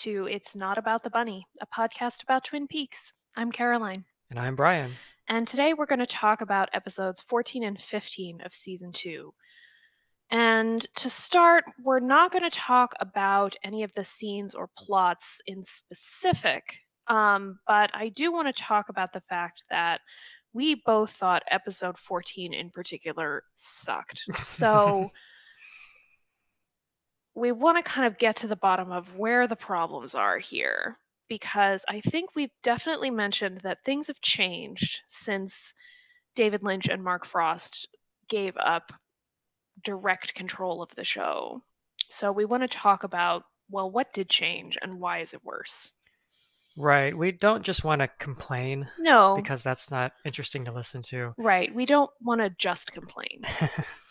to It's Not About the Bunny, a podcast about Twin Peaks. I'm Caroline. And I'm Brian. And today we're going to talk about episodes 14 and 15 of season 2. And to start, we're not going to talk about any of the scenes or plots in specific, um, but I do want to talk about the fact that we both thought episode 14 in particular sucked. So we want to kind of get to the bottom of where the problems are here because I think we've definitely mentioned that things have changed since David Lynch and Mark Frost gave up direct control of the show. So we want to talk about well, what did change and why is it worse? Right. We don't just want to complain. No. Because that's not interesting to listen to. Right. We don't want to just complain.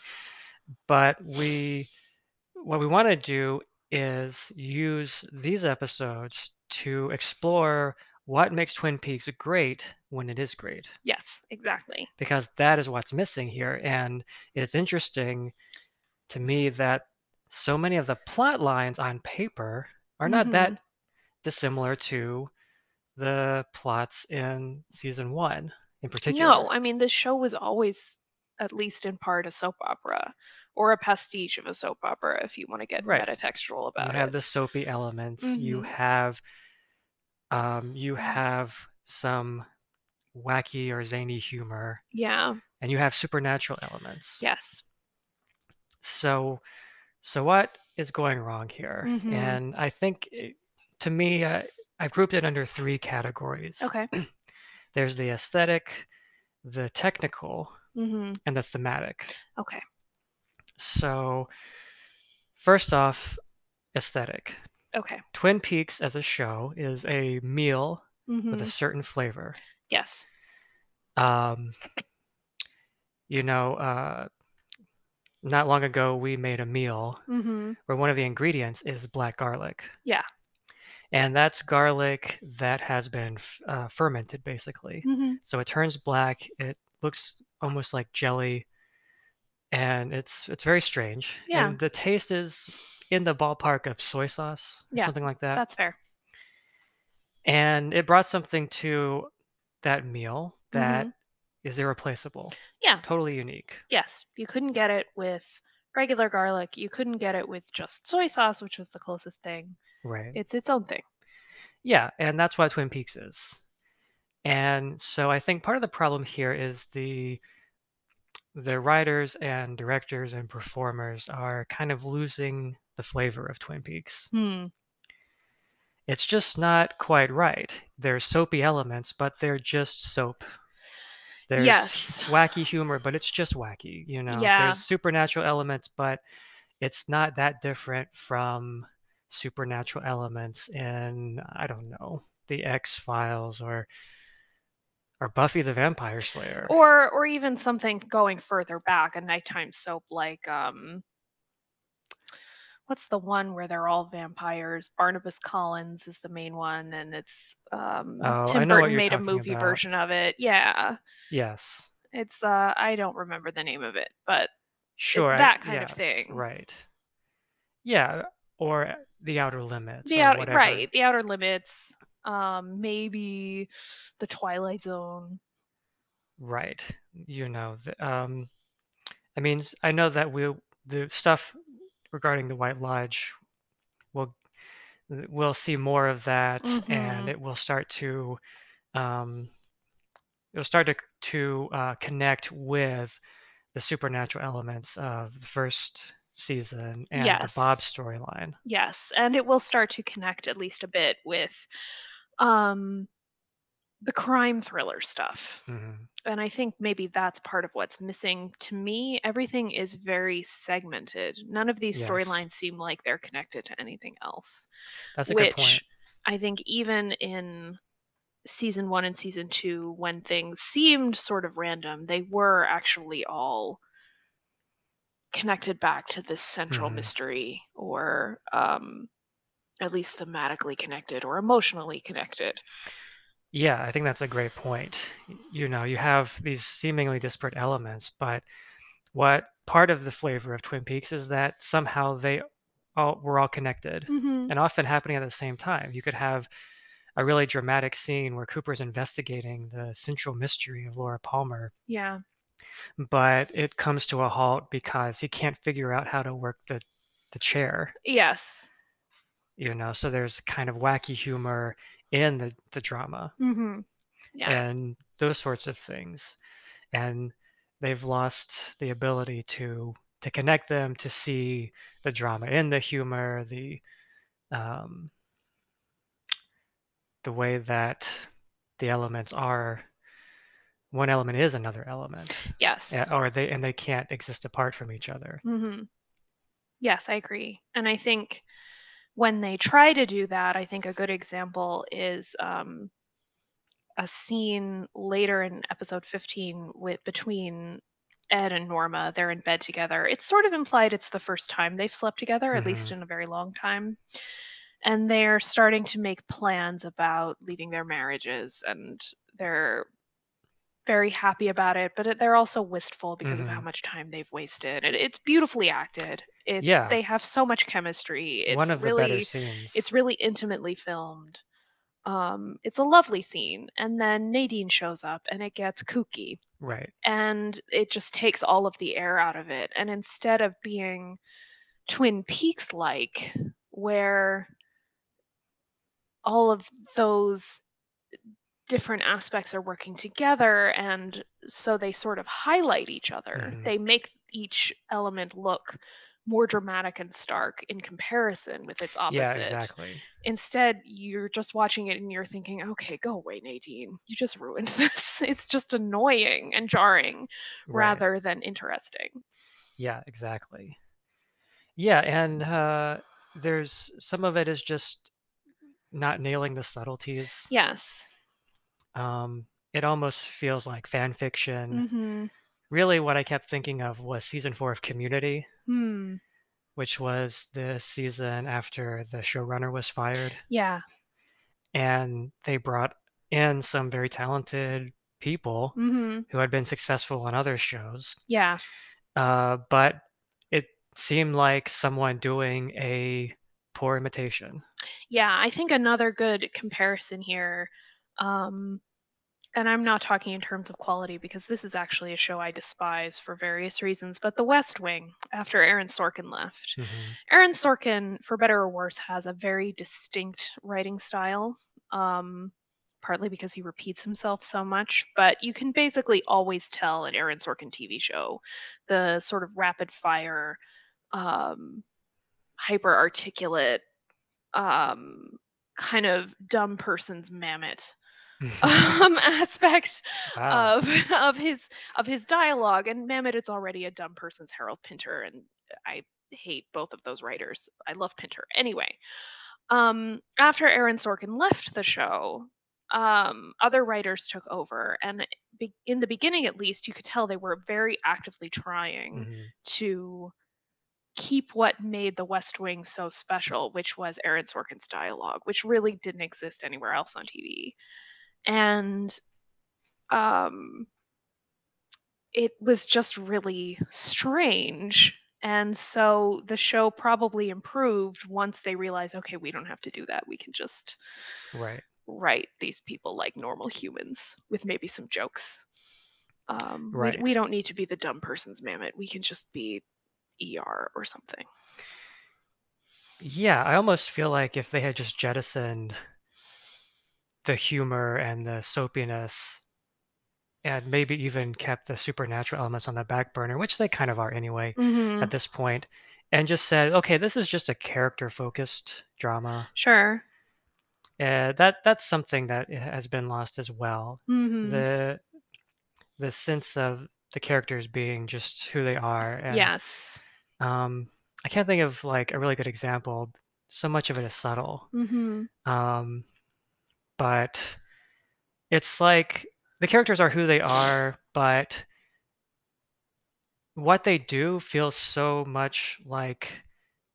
but we what we want to do is use these episodes to explore what makes Twin Peaks great when it is great. Yes, exactly. Because that is what's missing here. And it's interesting to me that so many of the plot lines on paper are not mm-hmm. that dissimilar to the plots in season one in particular. No, I mean, this show was always, at least in part, a soap opera or a pastiche of a soap opera if you want to get right. metatextual about you it. You have the soapy elements. Mm-hmm. You have um, you have some wacky or zany humor. Yeah. And you have supernatural elements. Yes. So so what is going wrong here? Mm-hmm. And I think it, to me uh, I've grouped it under three categories. Okay. There's the aesthetic, the technical, mm-hmm. and the thematic. Okay. So, first off, aesthetic. Okay. Twin Peaks as a show is a meal mm-hmm. with a certain flavor. Yes. Um, you know, uh, not long ago we made a meal mm-hmm. where one of the ingredients is black garlic. Yeah. And that's garlic that has been uh, fermented, basically. Mm-hmm. So it turns black. It looks almost like jelly and it's it's very strange. Yeah. And the taste is in the ballpark of soy sauce, or Yeah, something like that. That's fair. And it brought something to that meal that mm-hmm. is irreplaceable, Yeah. totally unique. Yes. You couldn't get it with regular garlic. You couldn't get it with just soy sauce, which was the closest thing. Right. It's its own thing. Yeah, and that's what Twin Peaks is. And so I think part of the problem here is the the writers and directors and performers are kind of losing the flavor of Twin Peaks. Hmm. It's just not quite right. There's soapy elements, but they're just soap. There's Yes. wacky humor, but it's just wacky, you know. Yeah. There's supernatural elements, but it's not that different from supernatural elements in I don't know, the X-Files or or Buffy the Vampire Slayer. Or or even something going further back, a nighttime soap like um what's the one where they're all vampires? Barnabas Collins is the main one and it's um Oh, Tim Burton made a movie about. version of it. Yeah. Yes. It's uh I don't remember the name of it, but Sure. That kind of yes, thing. Right. Yeah, or the outer limits. the or outer whatever. right, the outer limits, um maybe the Twilight Zone. Right. You know, the, um, I mean, I know that we the stuff regarding the White Lodge will we'll see more of that, Mhm. and it will start to um, it'll start to to uh, connect with the supernatural elements of the first season and Yes. the Bob storyline. Yes, and it will start to connect at least a bit with um the crime thriller stuff. Mhm. And I think maybe that's part of what's missing to me. Everything is very segmented. None of these Yes. storylines seem like they're connected to anything else. That's a good point. which I think even in season 1 and season 2 when things seemed sort of random, they were actually all connected back to this central Mhm. mystery or um at least thematically connected or emotionally connected. Yeah, I think that's a great point. You know, you have these seemingly disparate elements, but what part of the flavor of Twin Peaks is that somehow they all were all connected hmm and often happening at the same time. You could have a really dramatic scene where Cooper's investigating the central mystery of Laura Palmer, Yeah. But it comes to a halt because he can't figure out how to work the the chair. Yes. You know, so there's kind of wacky humor in the the drama hmm Yeah. and those sorts of things. And they've lost the ability to to connect them, to see the drama in the humor, the um, the way that the elements are one element is another element Yes. yeah, or they and they can't exist apart from each other hmm Yes, I agree. And I think when they try to do that, I think a good example is um, a scene later in episode 15 with between Ed and Norma. They're in bed together. It's sort of implied it's the first time they've slept together, at least Mhm. in a very long time. And they're starting to make plans about leaving their marriages, and they're very happy about it, but they're also wistful because of how Mhm. much time they've wasted. And it's beautifully acted. It Yeah. they have so much chemistry. It's one of the really better scenes it's really intimately filmed. Um, it's a lovely scene, and then Nadine shows up, and it gets kooky, right and it just takes all of the air out of it. And instead of being Twin Peaks like, where all of those different aspects are working together and so they sort of highlight each other. Mhm. they make each element look more dramatic and stark in comparison with its opposite. yeah exactly. Instead you're just watching it and you're thinking okay go away nadine. You just ruined this. It's just annoying and jarring right. rather than interesting. Yeah exactly. Yeah and uh there's some of it is just not nailing the subtleties. Yes um it almost feels like fan fiction. Mm-hmm. Really what i kept thinking of was season four of community. Hmm. Which was the season after the showrunner was fired. Yeah. And they brought in some very talented people mm-hmm. who had been successful on other shows. Yeah. Uh, but it seemed like someone doing a poor imitation. Yeah, I think another good comparison here, um, and I'm not talking in terms of quality because this is actually a show I despise for various reasons, but The West Wing, after Aaron Sorkin left. Mhm. Aaron Sorkin, for better or worse, has a very distinct writing style, um, partly because he repeats himself so much, but you can basically always tell an Aaron Sorkin TV show the sort of rapid fire, um, hyper articulate, um, kind of dumb person's Mamet um, aspect wow of of his of his dialogue. And Mamet is already a dumb person's Harold Pinter, and I hate both of those writers. I love Pinter anyway. Um, after Aaron Sorkin left the show, um, other writers took over, and be- in the beginning, at least, you could tell they were very actively trying Mhm. to keep what made the West Wing so special, which was Aaron Sorkin's dialogue, which really didn't exist anywhere else on TV. And um it was just really strange. And so the show probably improved once they realized, okay, we don't have to do that. We can just right write these people like normal humans with maybe some jokes. Um, Right. we, we don't need to be the dumb person's Mamet. We can just be ER or something. yeah i almost feel like if they had just jettisoned the humor and the soapiness and maybe even kept the supernatural elements on the back burner which they kind of are anyway Mm-hmm. at this point and just said okay this is just a character focused drama Sure. uh, that that's something that has been lost as well Mm-hmm. the the sense of the characters being just who they are and yes. um i can't think of like a really good example so much of it is subtle Mm-hmm. um but it's like the characters are who they are but what they do feels so much like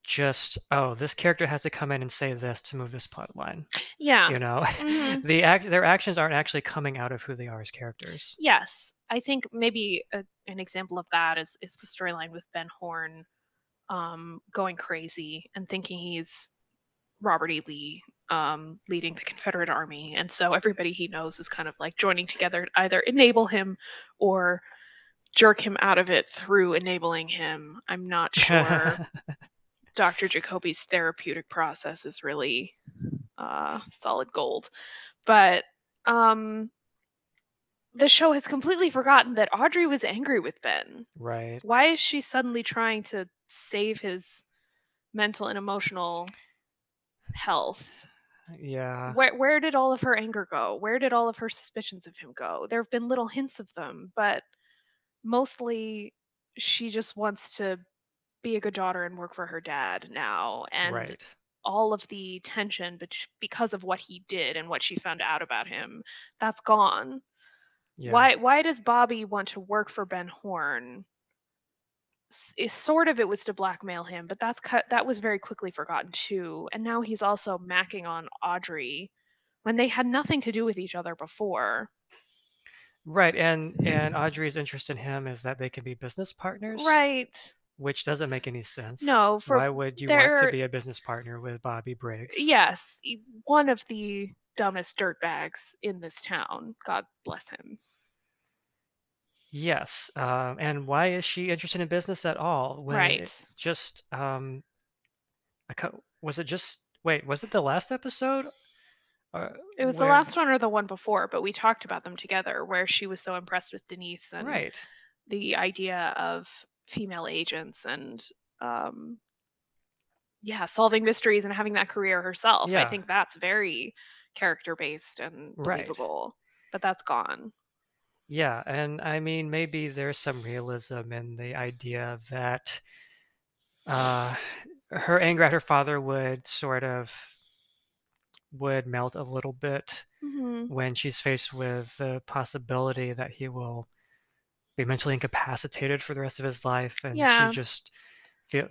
just oh this character has to come in and say this to move this plot line Yeah. you know Mhm. the act their actions aren't actually coming out of who they are as characters Yes. I think maybe a, an example of that is is the storyline with Ben Horne um, going crazy and thinking he's Robert E. Lee um, leading the Confederate Army. And so everybody he knows is kind of like joining together to either enable him or jerk him out of it through enabling him. I'm not sure Dr. Jacoby's therapeutic process is really uh, solid gold. But um, the show has completely forgotten that Audrey was angry with Ben. Right. Why is she suddenly trying to save his mental and emotional health? Yeah. Where where did all of her anger go? Where did all of her suspicions of him go? There have been little hints of them, but mostly she just wants to be a good daughter and work for her dad now and Right. all of the tension because of what he did and what she found out about him that's gone Yeah. why why does bobby want to work for ben horne is sort of it was to blackmail him but that's cut that was very quickly forgotten too and now he's also macking on audrey when they had nothing to do with each other before Right. And and Audrey's interest in him is that they can be business partners, right which doesn't make any sense. no for Why would you want to be a business partner with Bobby Briggs? Yes, one of the dumbest dirtbags in this town. God bless him. Yes. Um, and why is she interested in business at all? When it just um, a cou- was it just wait? Was it the last episode? Or It was the where- last one or the one before, but we talked about them together where she was so impressed with Denise and Right. the idea of female agents and um yeah, solving mysteries and having that career herself. I Yeah. think that's very character based and Right. believable. But that's gone. Yeah, and I mean, maybe there's some realism in the idea that uh, her anger at her father would sort of would melt a little bit hmm when she's faced with the possibility that he will be mentally incapacitated for the rest of his life, and Yeah. she just feel,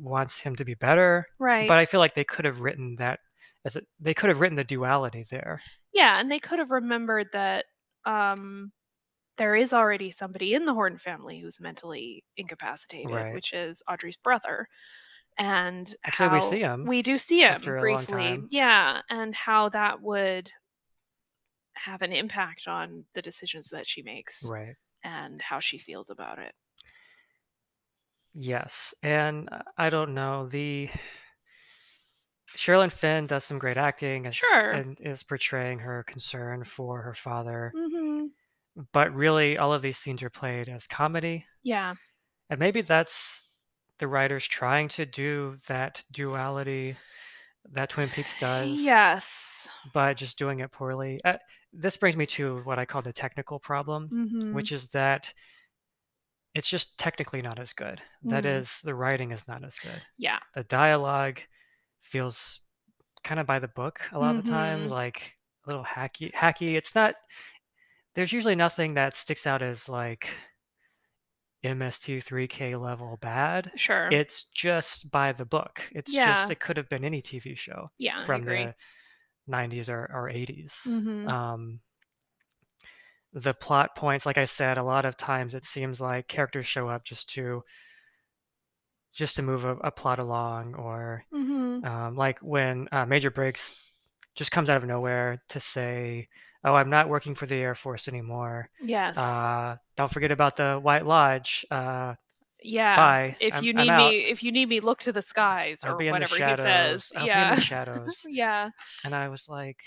wants him to be better. Right. But I feel like they could have written that as a, they could have written the duality there. Yeah, and they could have remembered that um, there is already somebody in the Horton family who's mentally incapacitated, Right. which is Audrey's brother. And Actually, we see him We do see him after a long briefly. Yeah, and how that would have an impact on the decisions that she makes Right. and how she feels about it. Yes, and I don't know the Sherilyn Fenn does some great acting as, Sure. and is portraying her concern for her father, hmm but really all of these scenes are played as comedy, Yeah. and maybe that's the writers trying to do that duality that Twin Peaks does, Yes. but just doing it poorly. Uh, this brings me to what I call the technical problem, hmm which is that it's just technically not as good. That Mhm. is, the writing is not as good. Yeah. the dialogue feels kind of by the book a lot of the times, Mhm. like a little hacky. Hacky. It's not. There's usually nothing that sticks out as like MST3K level bad. Sure. It's just by the book. It's Yeah. just it could have been any TV show yeah. From the 90s or, or 80s. hmm Um, the plot points, like I said, a lot of times it seems like characters show up just to just to move a, a plot along, or hmm um, like when uh, Major Briggs just comes out of nowhere to say, "Oh, I'm not working for the Air Force anymore. Yes. Uh, don't forget about the White Lodge. Uh, yeah. bye. If I'm- you need me, if you need me, look to the skies or be in the whatever he says. I'll yeah. the shadows." yeah. And I was like,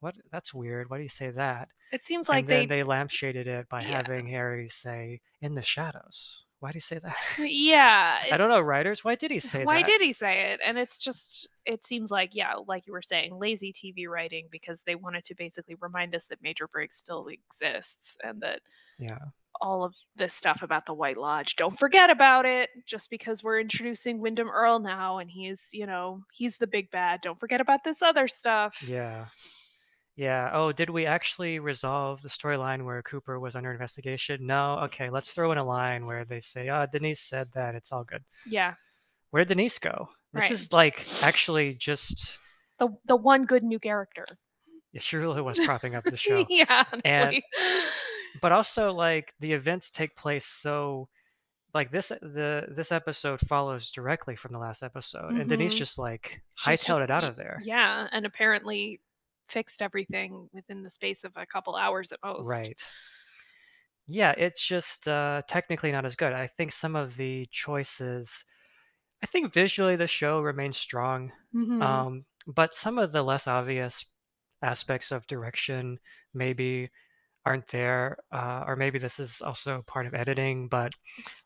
"What? That's weird. Why do you say that?" It seems like and then they, they lampshaded it by Yeah. having Harry say, "In the shadows." Why do you say that? yeah. I don't know, writers. Why did he say Why that? Why did he say it? And it's just, it seems like, yeah, like you were saying, lazy TV writing because they wanted to basically remind us that Major Briggs still exists and that Yeah. all of this stuff about the White Lodge, don't forget about it just because we're introducing Windom Earle now and he's, you know, he's the big bad. Don't forget about this other stuff. Yeah. Yeah. Oh, did we actually resolve the storyline where Cooper was under investigation? No. Okay, let's throw in a line where they say, "Oh, Denise said that. It's all good." Yeah. Where Denise go? This Right. is like actually just The, the one good new character. yeah, she really was propping up the show. yeah, And- honestly. But also like the events take place so like this the this episode follows directly from the last episode, and Denise Mhm. just like hightailed it out of there. Yeah, and apparently fixed everything within the space of a couple hours at most. Right. Yeah, it's just uh, technically not as good. I think some of the choices, I think visually the show remains strong, Mhm. um, but some of the less obvious aspects of direction maybe aren't there, uh, or maybe this is also part of editing. But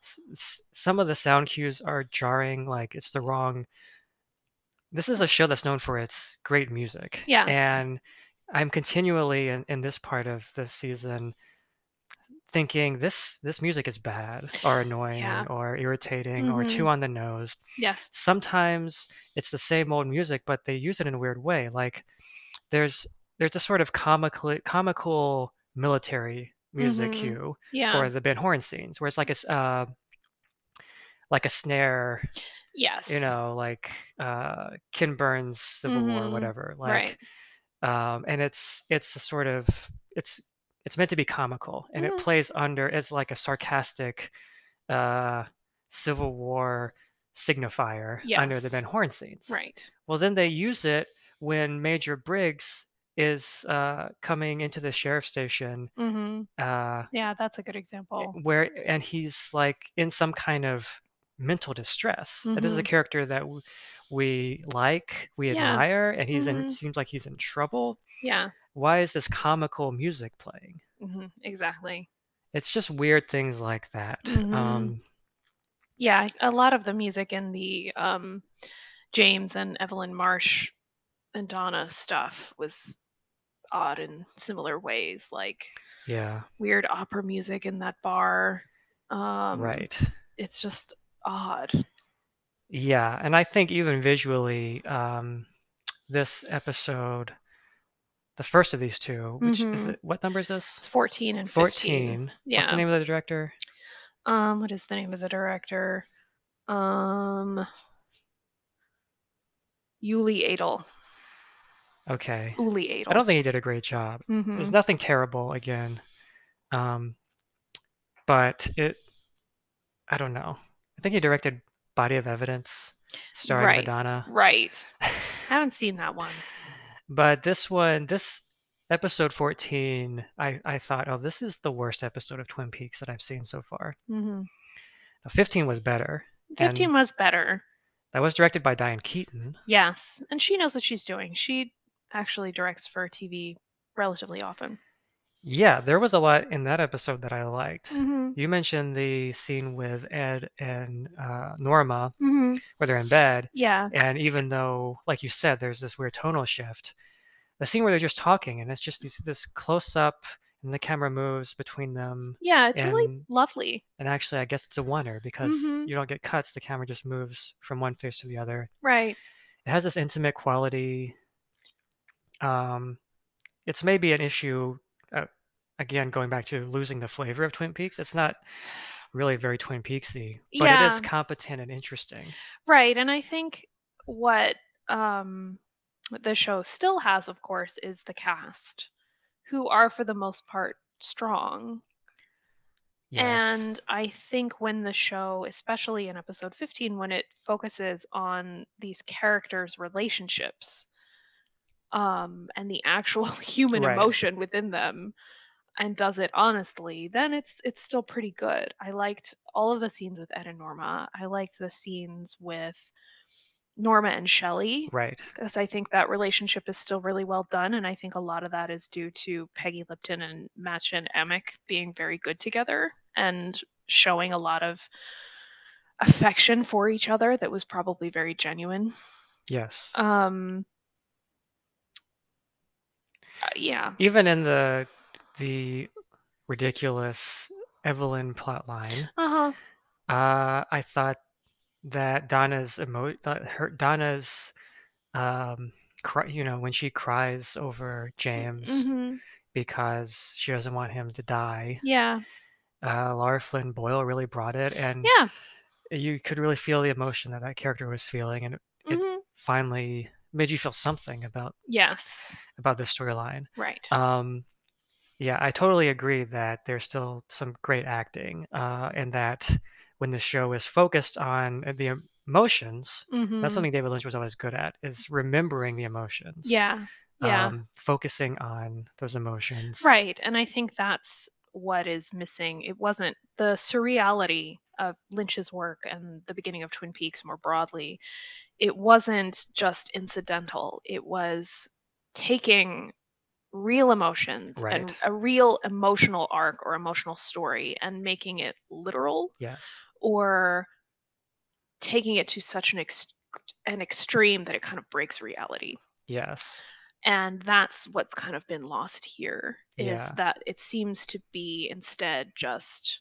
s- s- some of the sound cues are jarring, like it's the wrong. This is a show that's known for its great music, Yes. and I'm continually in, in this part of the season thinking this this music is bad or annoying Yeah. or irritating or Mhm. too on the nose. Yes. Sometimes it's the same old music, but they use it in a weird way. Like there's there's a sort of comical comical military music Mhm. cue Yeah. for the Ben Horne scenes, where it's like it's uh like a snare, yes. you know, like uh Ken Burns Civil War, Mhm. whatever. Like right. um, and it's it's a sort of it's it's meant to be comical and Mhm. it plays under it's like a sarcastic uh civil war signifier under the Yes. ben horne scenes Right. well then they use it when major briggs is uh coming into the sheriff station Mhm. uh Yeah, that's a good example. where and he's like in some kind of mental distress and this is a Mhm. character that w- we like we Yeah. admire and he's in Mhm. seems like he's in trouble Yeah. why is this comical music playing? hmm Exactly. It's just weird things like that. Mhm. Um, Yeah, a lot of the music in the um, James and Evelyn Marsh and Donna stuff was odd in similar ways, like yeah, weird opera music in that bar. Um, right. It's just odd. Yeah, and I think even visually, um, this episode, the first of these two, which is Mhm. it, what number is this? It's 14 and 15. 14. What's the name of the director? Um, what is the name of the director? Um, Yuli Edel. Okay. Uli Edel. I don't think he did a great job. Mhm. There's nothing terrible again. Um, but it, I don't know. I think he directed Body of Evidence, starring Right. Madonna. Right. I haven't seen that one. But this one, this episode 14, I, I thought, oh, this is the worst episode of Twin Peaks that I've seen so far. Mm-hmm. Now, 15 was better. 15 was better. that was directed by Diane Keaton. Yes. And she knows what she's doing. She actually directs for TV relatively often. Yeah, there was a lot in that episode that I liked. Mm-hmm. You mentioned the scene with Ed and uh, Norma Mm-hmm. where they're in bed. Yeah. And even though, like you said, there's this weird tonal shift, the scene where they're just talking and it's just these, this close up and the camera moves between them. Yeah, it's really And- lovely. And actually, I guess it's a wonder because Mhm. you don't get cuts. The camera just moves from one face to the other. Right. It has this intimate quality. Um, it's maybe an issue, uh, again, going back to losing the flavor of Twin Peaks. It's not really very Twin Peaksy, but it Yeah. is competent and interesting. Right. And I think what um the show still has, of course, is the cast, who are for the most part strong. Yes. And I think when the show, especially in episode 15, when it focuses on these characters' relationships um, and the actual human Right. emotion within them, and does it honestly, then it's it's still pretty good. I liked all of the scenes with Ed and Norma. I liked the scenes with Norma and Shelley right. because I think that relationship is still really well done, and I think a lot of that is due to Peggy Lipton and Mädchen Amick being very good together and showing a lot of affection for each other that was probably very genuine. Yes. Um, uh, yeah, Even in the the ridiculous Evelyn plotline, uh huh, uh, I thought that Donna's emo that her Donna's um cry, you know, when she cries over James hmm because she doesn't want him to die. yeah, Uh, Lara Flynn Boyle really brought it, and yeah, you could really feel the emotion that that character was feeling, and it, it hmm finally made you feel something about yes, about the storyline. right, Um, yeah, I totally agree that there's still some great acting, uh, and that when the show is focused on the emotions, Mhm. that's something David Lynch was always good at, is remembering the emotions. Yeah. Yeah. Um, focusing on those emotions. Right. And I think that's what is missing. It wasn't the surreality of Lynch's work and the beginning of Twin Peaks more broadly. It wasn't just incidental. It was taking real emotions and a real emotional arc or emotional story and making it literal Yes. or taking it to such an ex- an extreme that it kind of breaks reality Yes. And that's what's kind of been lost here is Yeah. that it seems to be instead just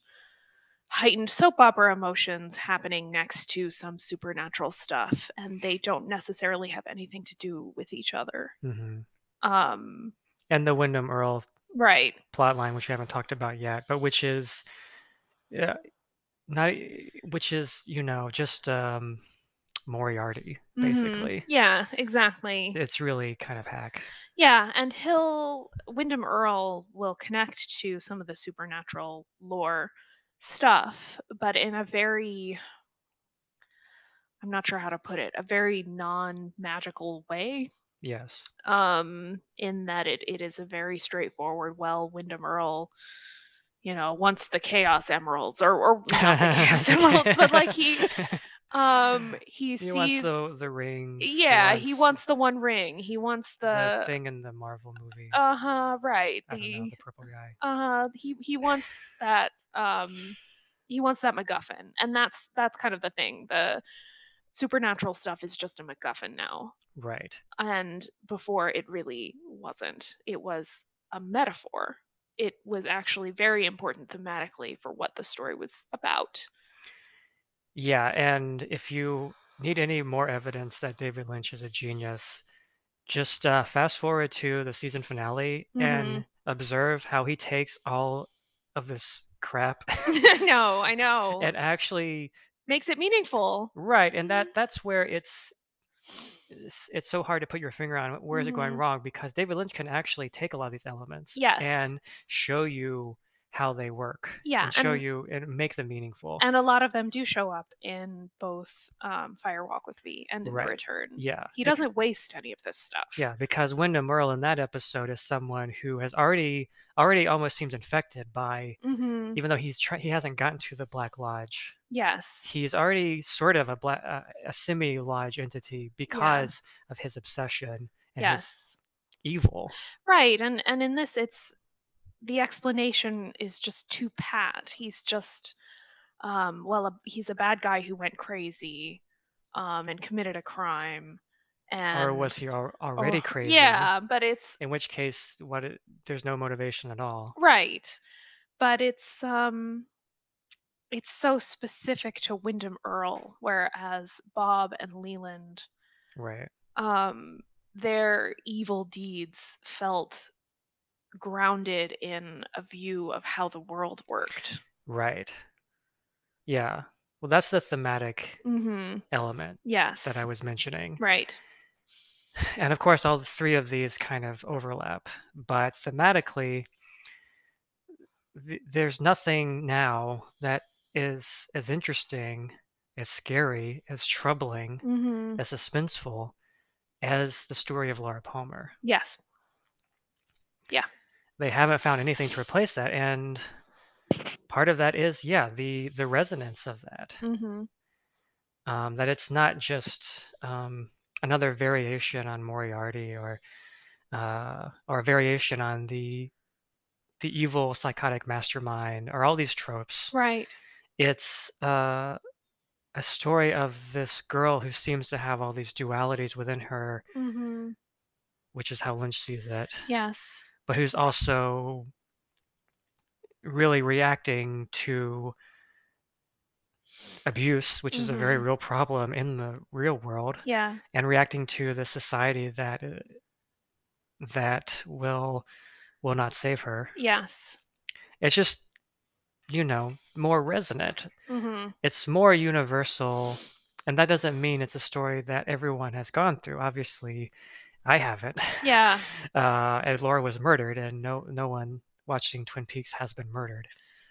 heightened soap opera emotions happening next to some supernatural stuff and they don't necessarily have anything to do with each other. Hmm um And the Windom Earle right. plotline, which we haven't talked about yet, but which is, yeah, not, which is, you know, just um, Moriarty, Mhm. basically. yeah exactly It's really kind of hack. yeah and he'll windom earle will connect to some of the supernatural lore stuff but in a very i'm not sure how to put it a very non-magical way Yes. um in that it, it is a very straightforward well windom earle you know wants the chaos emeralds or or not the chaos emeralds but like he um he, he sees wants the the rings. yeah he wants the one ring he wants the the thing in the Marvel movie. uh-huh right I don't know the the purple guy. uh he he wants that um he wants that MacGuffin. And that's that's kind of the thing. The supernatural stuff is just a MacGuffin now. Right. And before it really wasn't. It was a metaphor. It was actually very important thematically for what the story was about. Yeah, and if you need any more evidence that David Lynch is a genius, just uh, fast forward to the season finale and observe how he takes all of this crap I know, I know. and actually Makes it meaningful. right, and that that's where it's it's, it's so hard to put your finger on where is it going Mhm. wrong because David Lynch can actually take a lot of these elements Yes. and show you how they work Yeah, and show and- you and make them meaningful. And a lot of them do show up in both um, Fire Walk with Me and in Right. The Return. yeah. He doesn't waste any of this stuff. Yeah, because Windom Earle in that episode is someone who has already already almost seems infected by hmm even though he's try, he hasn't gotten to the Black Lodge. Yes. He's already sort of a black uh, a semi lodge entity because of his obsession and his yes. evil. Right. And and in this, it's the explanation is just too pat. He's just, um, well, a, he's a bad guy who went crazy, um, and committed a crime. And or was he al- already oh, crazy? Yeah, but it's In which case, what? It, there's no motivation at all. right. But it's um it's so specific to Windom Earle, whereas Bob and Leland, Right. um, their evil deeds felt grounded in a view of how the world worked. Right. Yeah. Well, that's the thematic Mm-hmm. element Yes. that I was mentioning. Right. And of course, all three of these kind of overlap, but thematically, th- there's nothing now that is as interesting, as scary, as troubling, Mm-hmm. as suspenseful as the story of Laura Palmer. Yes. They haven't found anything to replace that, and part of that is, yeah, the the resonance of that. Mm-hmm. um, that it's not just um, another variation on Moriarty or uh, or a variation on the the evil psychotic mastermind or all these tropes. Right. It's uh, a story of this girl who seems to have all these dualities within her, Mm-hmm. which is how Lynch sees it, Yes. But who's also really reacting to abuse, which is a very Mhm. real problem in the real world. Yeah. and reacting to the society that uh, that will will not save her. Yes. It's just you know more resonant. Mm-hmm. It's more universal, and that doesn't mean it's a story that everyone has gone through. Obviously, I haven't. Yeah. uh, and Laura was murdered, and no no one watching Twin Peaks has been murdered.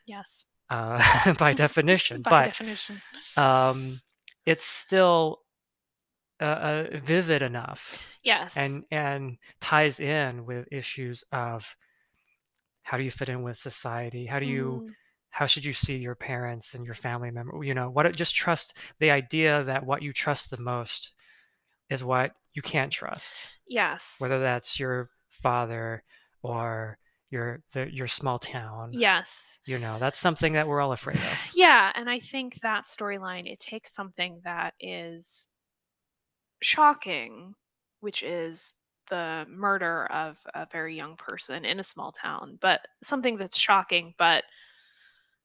Yes. uh, by definition. By but definition. um, it's still uh, uh, vivid enough Yes. and and ties in with issues of how do you fit in with society? How do you Mhm. how should you see your parents and your family member? You know, what just trust the idea that what you trust the most is what you can't trust, Yes. whether that's your father or your the, your small town. Yes. You know, that's something that we're all afraid of. Yeah, and I think that storyline it takes something that is shocking, which is the murder of a very young person in a small town, but something that's shocking but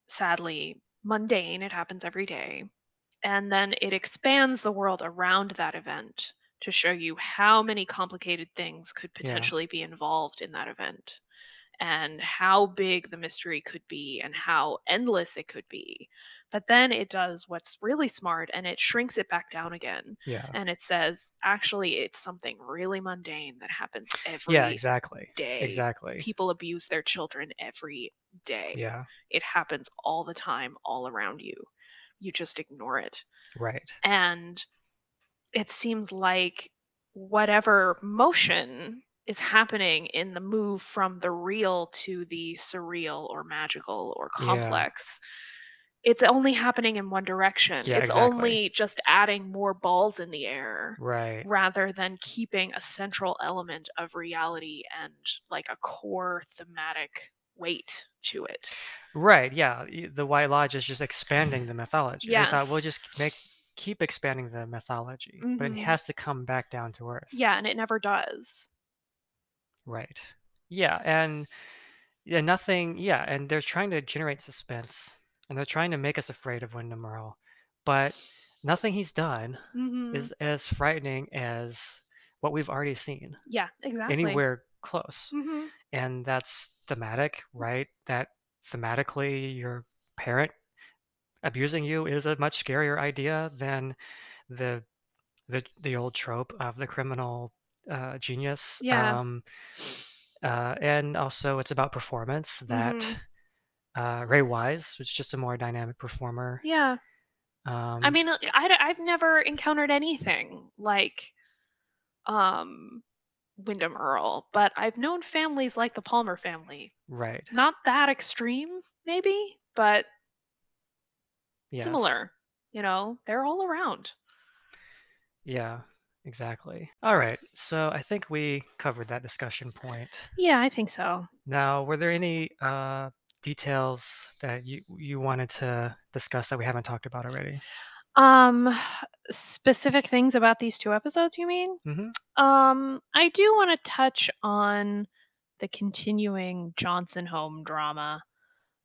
sadly mundane, it happens every day. And then it expands the world around that event to show you how many complicated things could Yeah. potentially be involved in that event and how big the mystery could be and how endless it could be. But then it does what's really smart and it shrinks it back down again. Yeah. And it says, actually, it's something really mundane that happens every Yeah, exactly. day. Exactly. People abuse their children every day. Yeah. It happens all the time, all around you. You just ignore it. Right. And it seems like whatever motion is happening in the move from the real to the surreal or magical or Yeah. complex it's only happening in one direction Yeah, it's exactly. only just adding more balls in the air Right. rather than keeping a central element of reality and like a core thematic weight to it Right. Yeah. The White Lodge is just expanding the mythology. They thought we'll just make keep expanding the mythology, but it Mhm. has to come back down to earth. yeah and it never does Right. Yeah, and yeah, nothing. Yeah, and they're trying to generate suspense, and they're trying to make us afraid of Windom Earle, but nothing he's done hmm is as frightening as what we've already seen yeah exactly anywhere close. hmm And that's thematic, right? That thematically, your parent abusing you is a much scarier idea than the the the old trope of the criminal uh, genius. Yeah. Um, uh, and also, it's about performance. That Mhm. uh, Ray Wise was just a more dynamic performer. yeah Um, I mean, I, have never encountered anything like um Windom Earle, but I've known families like the Palmer family. right. Not that extreme, maybe, but Yes. similar. You know, they're all around. Yeah. Exactly. All right. So I think we covered that discussion point. Yeah, I think so. Now, were there any uh, details that you you wanted to discuss that we haven't talked about already? Um specific things about these two episodes, you mean? Mm-hmm. Um I do want to touch on the continuing Johnson home drama.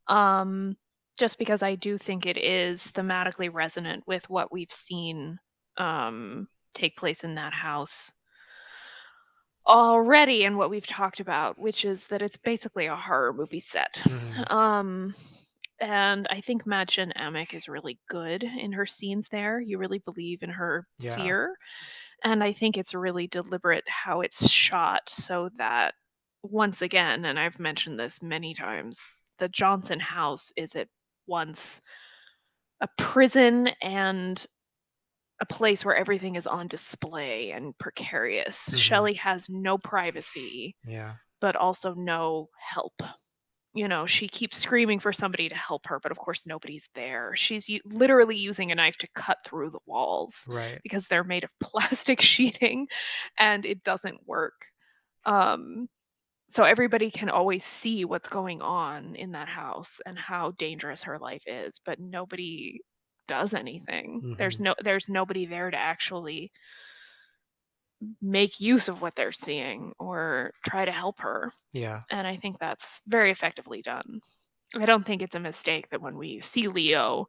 Um just because I do think it is thematically resonant with what we've seen um take place in that house already and what we've talked about, which is that it's basically a horror movie set. Mhm. Um and I think Mädchen Amick is really good in her scenes there. You really believe in her Yeah. fear. And I think it's really deliberate how it's shot so that once again, and I've mentioned this many times, the Johnson house is at once a prison and a place where everything is on display and precarious. Mhm. Shelley has no privacy Yeah. but also no help. You know, she keeps screaming for somebody to help her, but of course nobody's there. She's u- literally using a knife to cut through the walls Right. because they're made of plastic sheeting and it doesn't work. Um so everybody can always see what's going on in that house and how dangerous her life is, but nobody does anything. There's Mhm. no there's nobody there to actually make use of what they're seeing or try to help her Yeah. and I think that's very effectively done. I don't think it's a mistake that when we see Leo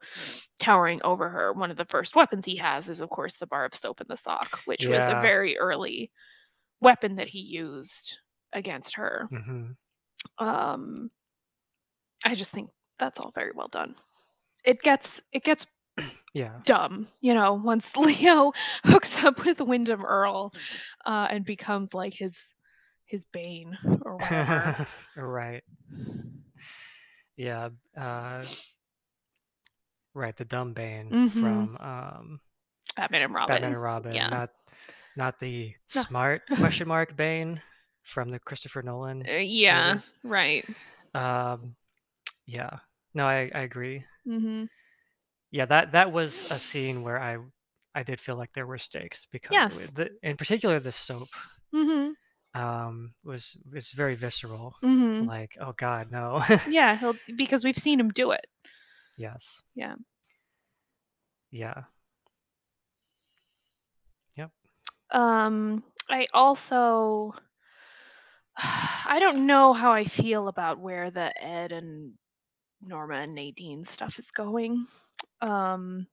towering over her, one of the first weapons he has is, of course, the bar of soap in the sock, which was a very early weapon that he used against her. hmm Um, I just think that's all very well done. It gets it gets Yeah. dumb, you know, once Leo hooks up with Windom Earle uh, and becomes like his his bane or whatever. right. Yeah. Uh, Right, the dumb Bane Mhm. from um, Batman and Robin. Batman and Robin, Yeah. not not the No. smart question mark Bane from the Christopher Nolan. Uh, yeah, movies. right. Um, yeah, no, I, I agree. hmm Yeah, that that was a scene where I I did feel like there were stakes because Yes. the, in particular the soap hmm um was was very visceral. hmm Like, oh God, no. Yeah, he'll because we've seen him do it. yes. Yeah. Yeah. Um, I also I don't know how I feel about where the Ed and Norma and Nadine stuff is going. Um,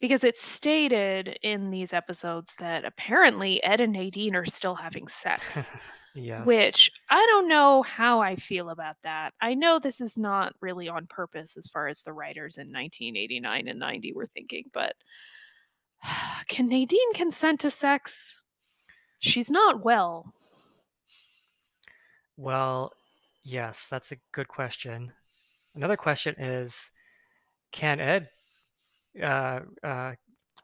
because it's stated in these episodes that apparently Ed and Nadine are still having sex. yes. Which I don't know how I feel about that. I know this is not really on purpose as far as the writers in 1989 and 90 were thinking, but can Nadine consent to sex? She's not well. Well, yes, that's a good question. Another question is, can Ed uh, uh,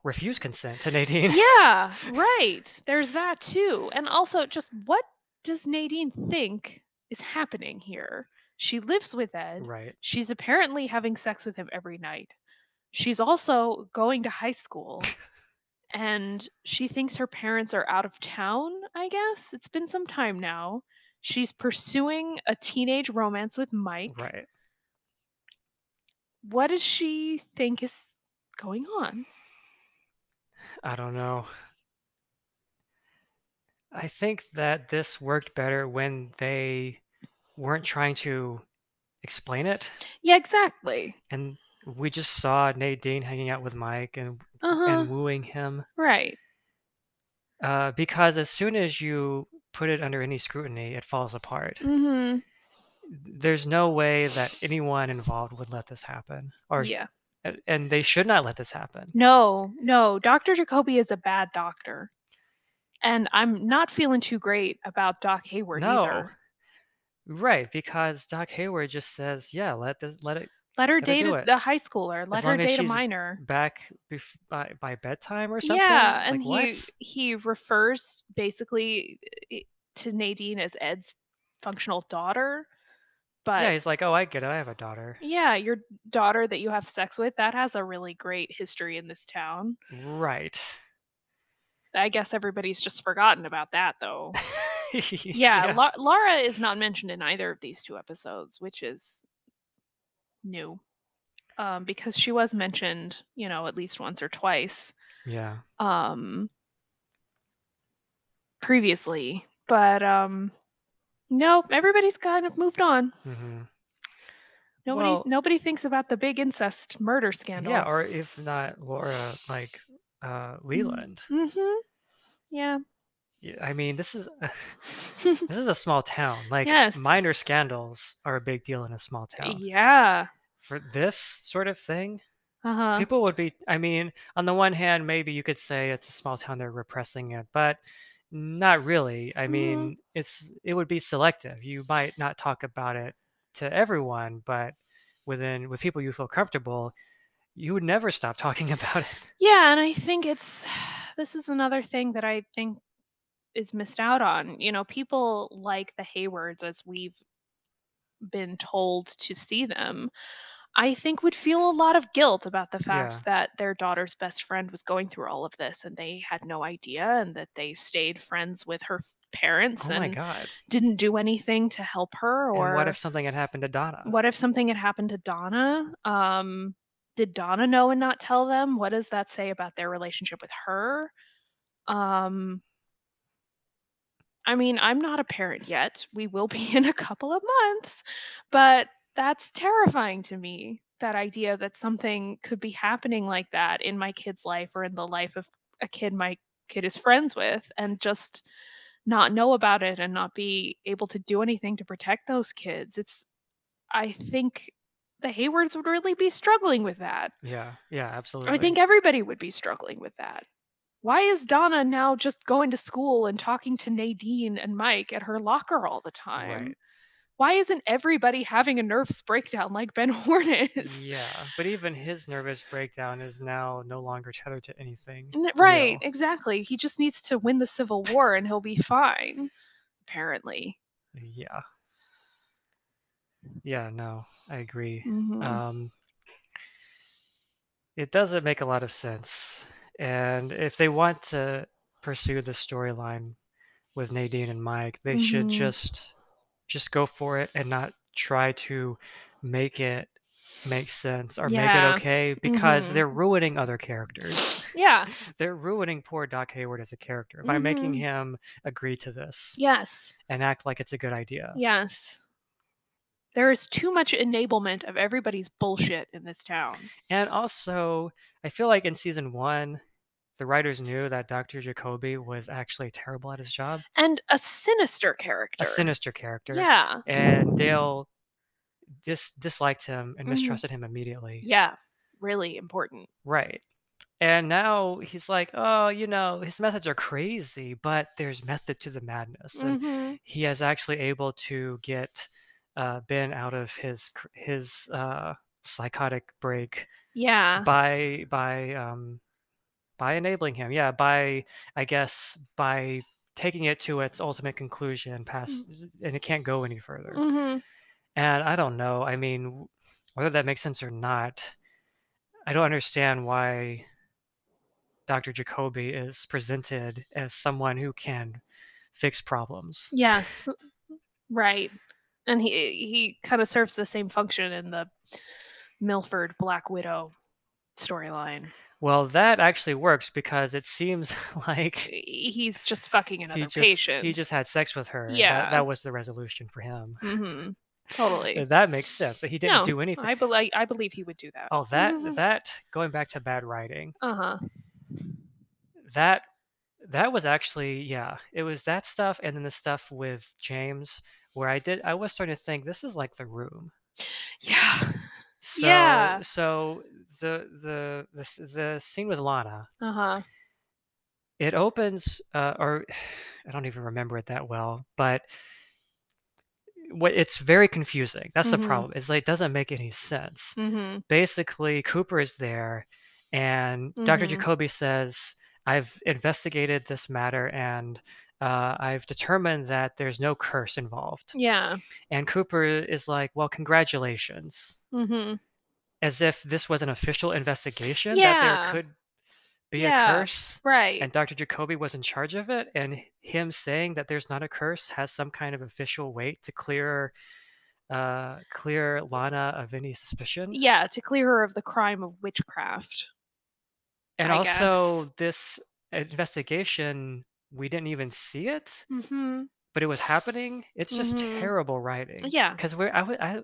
refuse consent to Nadine? Yeah, right. There's that too. And also, just what does Nadine think is happening here? She lives with Ed. Right. She's apparently having sex with him every night. She's also going to high school. and she thinks her parents are out of town, I guess. It's been some time now. She's pursuing a teenage romance with Mike. Right. What does she think is going on? I don't know. I think that this worked better when they weren't trying to explain it, Yeah, exactly. and we just saw Nadine hanging out with Mike and Uh-huh. and wooing him. Right. Uh, because as soon as you put it under any scrutiny, it falls apart. Mhm. There's no way that anyone involved would let this happen, or Yeah. and they should not let this happen. No, no. Dr. Jacoby is a bad doctor. And I'm not feeling too great about Doc Hayward No. either. Right, because Doc Hayward just says, "Yeah, let this let it Let her her date do a, the high schooler. Let her date a minor. back bef- by by bedtime or something." Yeah, and like, he what? he refers basically eh, to Nadine as Ed's functional daughter. But yeah, he's like, "Oh, I get it. I have a daughter." yeah, your daughter that you have sex with, that has a really great history in this town. Right. I guess everybody's just forgotten about that though. Yeah, La- Laura is not mentioned in either of these two episodes, which is new. Um, because she was mentioned, you know, at least once or twice yeah. um previously. But um no, everybody's kind of moved on. hmm Nobody Well- nobody thinks about the big incest murder scandal. Yeah, or if not Laura, like uh, Leland. mm-hmm. Yeah. Yeah, I mean, this is this is a small town. Like Yes. minor scandals are a big deal in a small town. yeah. For this sort of thing, Uh-huh. people would be. I mean, on the one hand, maybe you could say it's a small town; they're repressing it, but not really. I Mhm. mean, it's it would be selective. You might not talk about it to everyone, but within with people you feel comfortable, you would never stop talking about it. Yeah, and I think it's this is another thing that I think is missed out on. You know, people like the Haywards, as we've been told to see them, I think would feel a lot of guilt about the fact Yeah. that their daughter's best friend was going through all of this and they had no idea and that they stayed friends with her parents Oh and didn't do anything to help her or And what if something had happened to Donna? what if something had happened to Donna? Um, did Donna know and not tell them? What does that say about their relationship with her? Um, I mean, I'm not a parent yet. We will be in a couple of months, but that's terrifying to me. That idea that something could be happening like that in my kid's life or in the life of a kid my kid is friends with, and just not know about it and not be able to do anything to protect those kids. It's I think the Haywards would really be struggling with that. Yeah, yeah, absolutely. I think everybody would be struggling with that. Why is Donna now just going to school and talking to Nadine and Mike at her locker all the time? Right. Why isn't everybody having a nervous breakdown like Ben Horne is? Yeah, but even his nervous breakdown is now no longer tethered to anything. Right, exactly. He just needs to win the Civil War and he'll be fine. Apparently. Yeah. Yeah, no, I agree. Mhm. Um, it doesn't make a lot of sense. And if they want to pursue the storyline with Nadine and Mike, they should Mhm. just just go for it and not try to make it make sense or make it okay because Mhm. they're ruining other characters. Yeah. they're ruining poor Doc Hayward as a character by making Mhm. him agree to this Yes. and act like it's a good idea. Yes. There is too much enablement of everybody's bullshit in this town. And also, I feel like in season one, the writers knew that Dr. Jacoby was actually terrible at his job, And a sinister character. a sinister character. Yeah. And Dale dis- disliked him and Mhm. mistrusted him immediately. Yeah. Really important. Right. And now he's like, oh, you know, his methods are crazy, but there's method to the madness. And hmm he is actually able to get uh, Ben out of his his uh, psychotic break Yeah. by by um by enabling him yeah by i guess by taking it to its ultimate conclusion past and it can't go any further hmm and i don't know i mean whether that makes sense or not i don't understand why dr jacoby is presented as someone who can fix problems Yes. Right. And he he kind of serves the same function in the Milford Black Widow storyline. Well that actually works because it seems like He's just fucking another he just, patient. he just had sex with her and that, Yeah. that was the resolution for him hmm Totally. Uh, That makes sense. That he didn't no, do anything. I believe I believe he would do that. Oh, that Mhm. that going back to bad writing. Uh huh. That that was actually yeah. It was that stuff, and then the stuff with James, where I did I was starting to think this is like the room. Yeah. So Yeah. so the the the the scene with Lana. Uh huh. It opens, uh, or I don't even remember it that well, but what it's very confusing. That's Mhm. the problem. Is like it doesn't make any sense. Mm-hmm. basically Cooper is there and Dr. Mhm. Jacoby says, I've investigated this matter and uh, I've determined that there's no curse involved. Yeah. And Cooper is like, Well, congratulations. Mm-hmm. As if this was an official investigation that there could be Yeah. a curse. Right. And Dr. Jacoby was in charge of it. And him saying that there's not a curse has some kind of official weight to clear uh clear Lana of any suspicion. yeah, to clear her of the crime of witchcraft. And I also, this investigation, we didn't even see it, Mm-hmm. but it was happening. It's just Mhm. terrible writing. Yeah. Because we're, I, w- I,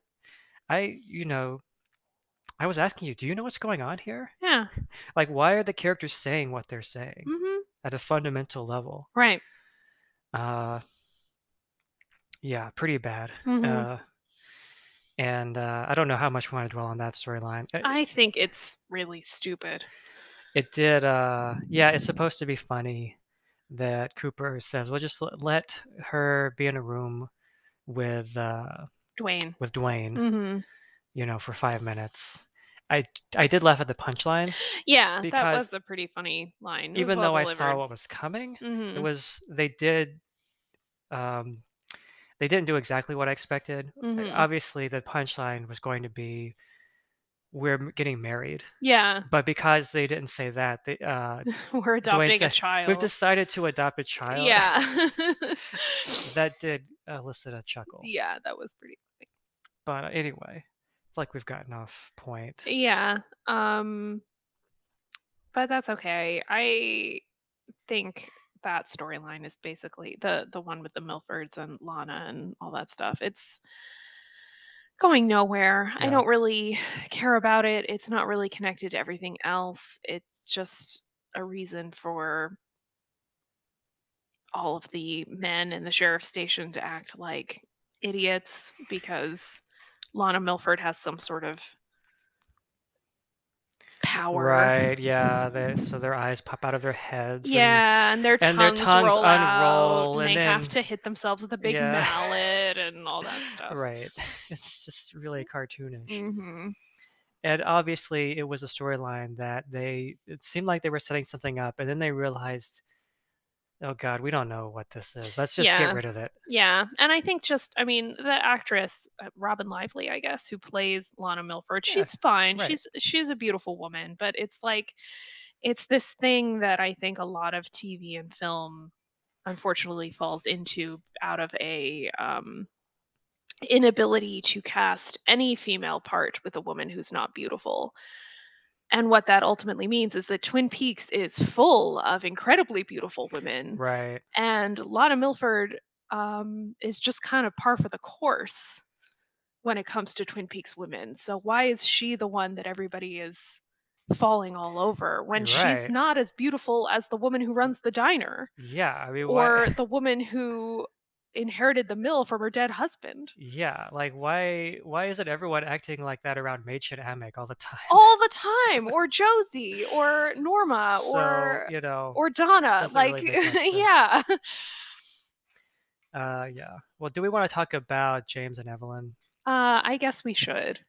I, you know, I was asking you, do you know what's going on here? Yeah. Like, why are the characters saying what they're saying Mm-hmm. at a fundamental level? Right. Uh, yeah, pretty bad. Mhm. Uh, and uh, I don't know how much we want to dwell on that storyline. I think it's really stupid. it did. Uh, yeah, it's supposed to be funny that Cooper says, "Well, just let, let her be in a room with uh, Dwayne. with Dwayne, Mm-hmm. you know, for five minutes." I I did laugh at the punchline, Yeah, that was a pretty funny line. Even well though I saw what was coming. It Mhm. was they did. Um, they didn't do exactly what I expected. Mhm. Obviously, the punchline was going to be, "We're getting married," Yeah, but because they didn't say that, they, uh, we're adopting a child. we've decided to adopt a child. Yeah. that did elicit a chuckle. yeah, that was pretty. But anyway, it's like we've gotten off point. Yeah. Um but that's okay. I think that storyline is basically the the one with the Milfords and Lana and all that stuff. It's going nowhere. I Yeah. don't really care about it. It's not really connected to everything else. It's just a reason for all of the men in the sheriff's station to act like idiots because Lana Milford has some sort of power. Right, yeah. They, so their eyes pop out of their heads. Yeah, and their tongues, and their tongues roll out, unroll, and, and they have then- to hit themselves with a big Yeah. And all that stuff. Right. It's just really cartoonish. hmm And obviously, it was a storyline that they, it seemed like they were setting something up, and then they realized, oh God, we don't know what this is. Let's just Yeah. get rid of it. Yeah, and I think just I mean the actress uh, Robin Lively, I guess, who plays Lana Milford, Yeah, she's fine. right. She's she's a beautiful woman, but it's like it's this thing that I think a lot of TV and film unfortunately falls into out of a um inability to cast any female part with a woman who's not beautiful. And what that ultimately means is that Twin Peaks is full of incredibly beautiful women Right. and Lana Milford um, is just kind of par for the course when it comes to Twin Peaks women. So why is she the one that everybody is falling all over when she's not as beautiful as the woman who runs the diner Yeah. I mean, or the woman who inherited the mill from her dead husband? Yeah. Like, why? Why isn't everyone acting like that around Mädchen Amick all the time? All the time, or Josie, or Norma, so or you know. or Donna. Like, really make much sense. yeah. Uh, yeah. Well, do we want to talk about James and Evelyn? Uh, I guess we should.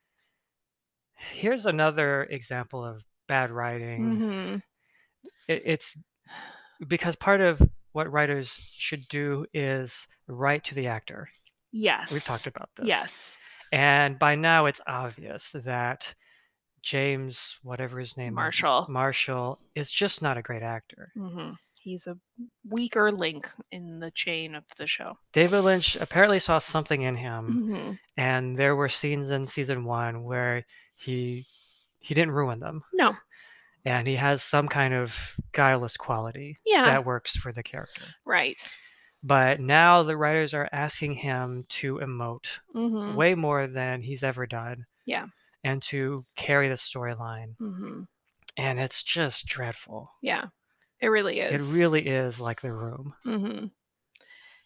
Here's another example of bad writing. hmm It, it's because part of what writers should do is write to the actor. Yes. We've talked about this. Yes. And by now it's obvious that James, whatever his name Marshall. is, Marshall, Marshall is just not a great actor. hmm He's a weaker link in the chain of the show. David Lynch apparently saw something in him, hmm and there were scenes in season one where he he didn't ruin them, No. And he has some kind of guileless quality Yeah. that works for the character. right. But now the writers are asking him to emote hmm way more than he's ever done. Yeah. And to carry the storyline. hmm And it's just dreadful. Yeah. It really is. It really is like the room. hmm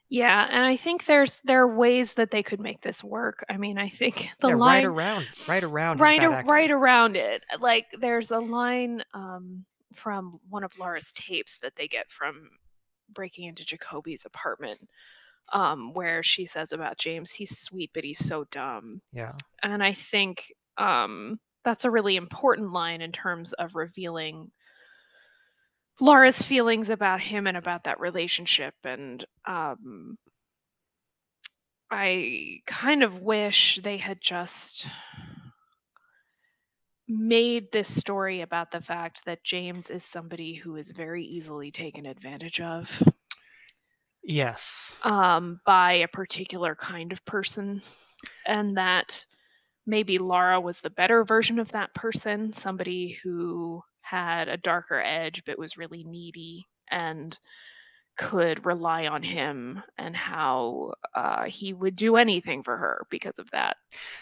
Yeah, and I think there's there are ways that they could make this work. I mean, I think the yeah, right around right around right a- right around it. Like there's a line um, from one of Laura's tapes that they get from breaking into Jacoby's apartment, um, where she says about James, he's sweet but he's so dumb. Yeah. And I think um, that's a really important line in terms of revealing Laura's feelings about him and about that relationship. And um, I kind of wish they had just made this story about the fact that James is somebody who is very easily taken advantage of Yes. um, by a particular kind of person, and that maybe Laura was the better version of that person, somebody who had a darker edge but was really needy and could rely on him, and how uh, he would do anything for her because of that,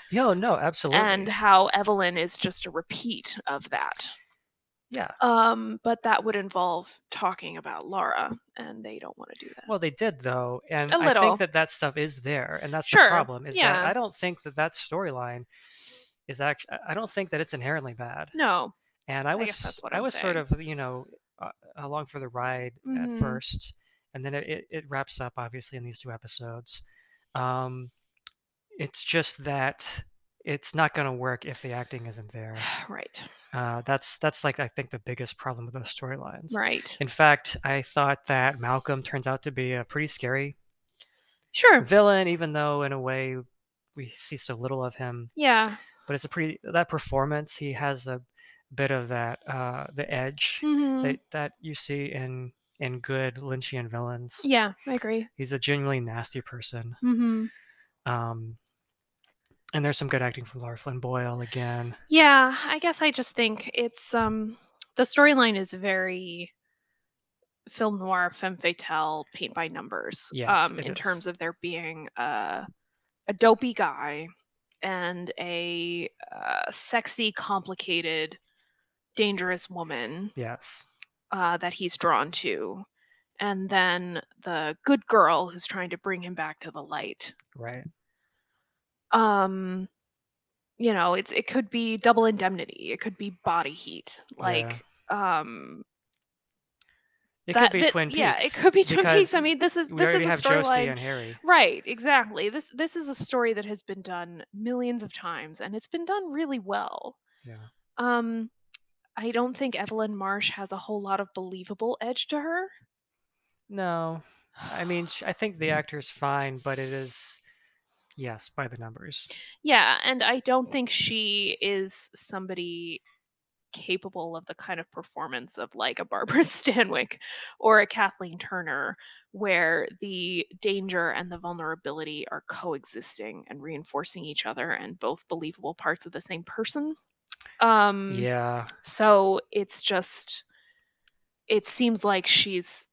Yo, no, absolutely. and how Evelyn is just a repeat of that. yeah. Um, but that would involve talking about Laura, and they don't want to do that. Well, they did though, and I think that that stuff is there, and that's Sure, the problem. Is yeah. that I don't think that that storyline is actually. I don't think that it's inherently bad. no. And I was, guess that's what I was sort of, you know, uh, along for the ride Mhm. at first, and then it, it, it wraps up obviously in these two episodes. Um, it's just that it's not going to work if the acting isn't there. Right. Uh, that's that's like I think the biggest problem with those storylines. Right. In fact, I thought that Malcolm turns out to be a pretty scary Sure. villain, even though in a way we see so little of him. Yeah. But it's a pretty that performance. He has a bit of that uh, the edge hmm that that you see in in good Lynchian villains. Yeah, I agree. He's a genuinely nasty person. hmm Um, and there's some good acting from Lara Flynn Boyle again. Yeah, I guess I just think it's um the storyline is very film noir, femme fatale, paint by numbers. Yes, um, in is. terms of there being a a dopey guy and a uh, sexy, complicated, dangerous woman Yes. uh, that he's drawn to, and then the good girl who's trying to bring him back to the light. Right. Um, you know, it's it could be double indemnity. It could be body heat. Like, um, It that could be that- Twin yeah, it Peaks, could be Twin Peaks. I mean, this is this is a storyline. and Harry. Right, exactly. This this is a story that has been done millions of times and it's been done really well. Yeah. Um I don't think Evelyn Marsh has a whole lot of believable edge to her. No, I mean, I think the actor's fine, but it is, yes, by the numbers. Yeah, and I don't think she is somebody capable of the kind of performance of like a Barbara Stanwyck or a Kathleen Turner, where the danger and the vulnerability are coexisting and reinforcing each other and both believable parts of the same person. Um, Yeah. So it's just, it seems like she's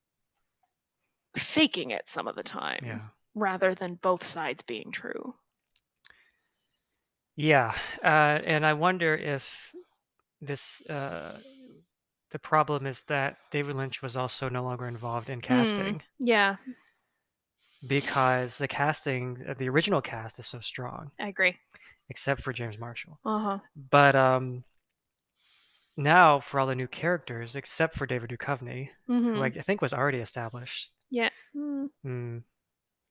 faking it some of the time Yeah. rather than both sides being true. Yeah. Uh, and I wonder if this, uh, the problem is that David Lynch was also no longer involved in casting Yeah, because the casting, uh, the original cast is so strong, I agree. Except for James Marshall. Uh huh. But um, now for all the new characters, except for David Duchovny, Mm-hmm. who I, I think was already established. Yeah. Mm, Hmm.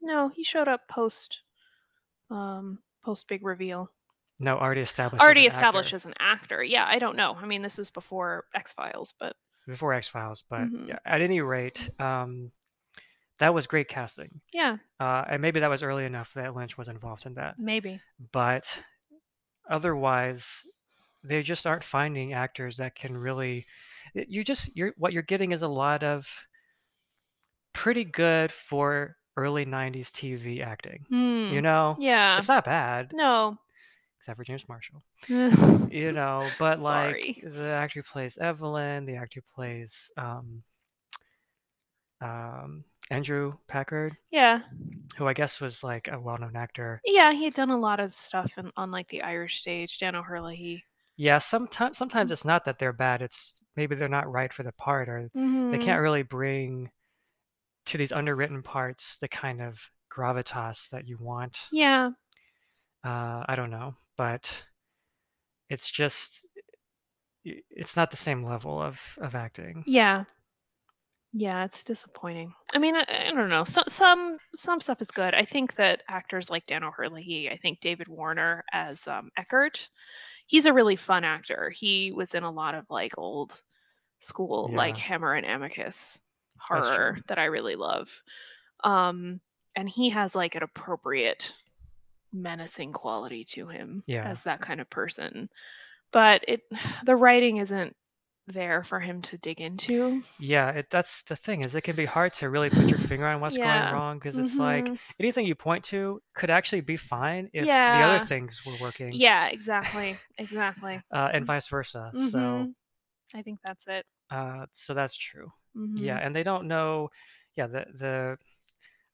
no, he showed up post um post big reveal. No, already established. as Already actor. established as an actor. Yeah, I don't know. I mean, this is before X Files, but before X Files, but Mhm. yeah, at any rate, um, that was great casting, yeah, uh, and maybe that was early enough that Lynch was involved in that. maybe. But otherwise, they just aren't finding actors that can really. You just you're what you're getting is a lot of pretty good for early '90s TV acting. Hmm. You know, Yeah. it's not bad, No. except for James Marshall. you know but like Sorry. the actor who plays evelyn the actor who plays um um andrew packard Yeah. who i guess was like a well-known actor Yeah, he had done a lot of stuff in, on like the Irish stage. Dan O'Herlihy. yeah sometimes sometimes it's not that they're bad it's maybe they're not right for the part or Mm-hmm. they can't really bring to these underwritten parts the kind of gravitas that you want Yeah. uh i don't know but it's just i- it's not the same level of of acting Yeah. Yeah, it's disappointing. I mean, I, I don't know. Some some some stuff is good. I think that actors like Dan O'Herlihy, I think David Warner as um, Eckhardt, he's a really fun actor. He was in a lot of like old school like Yeah. Hammer and Amicus That's true. horror that I really love. Um, and he has like an appropriate menacing quality to him Yeah. as that kind of person. But it the writing isn't there for him to dig into. Yeah, it, that's the thing is it can be hard to really put your finger on what's Yeah. going wrong because it's like Mhm. anything you point to could actually be fine if the other things were working, Yeah, exactly. Exactly. uh, and vice versa. So, Mhm. I think that's it. uh, so that's true. Mhm. Yeah, and they don't know. Yeah, the the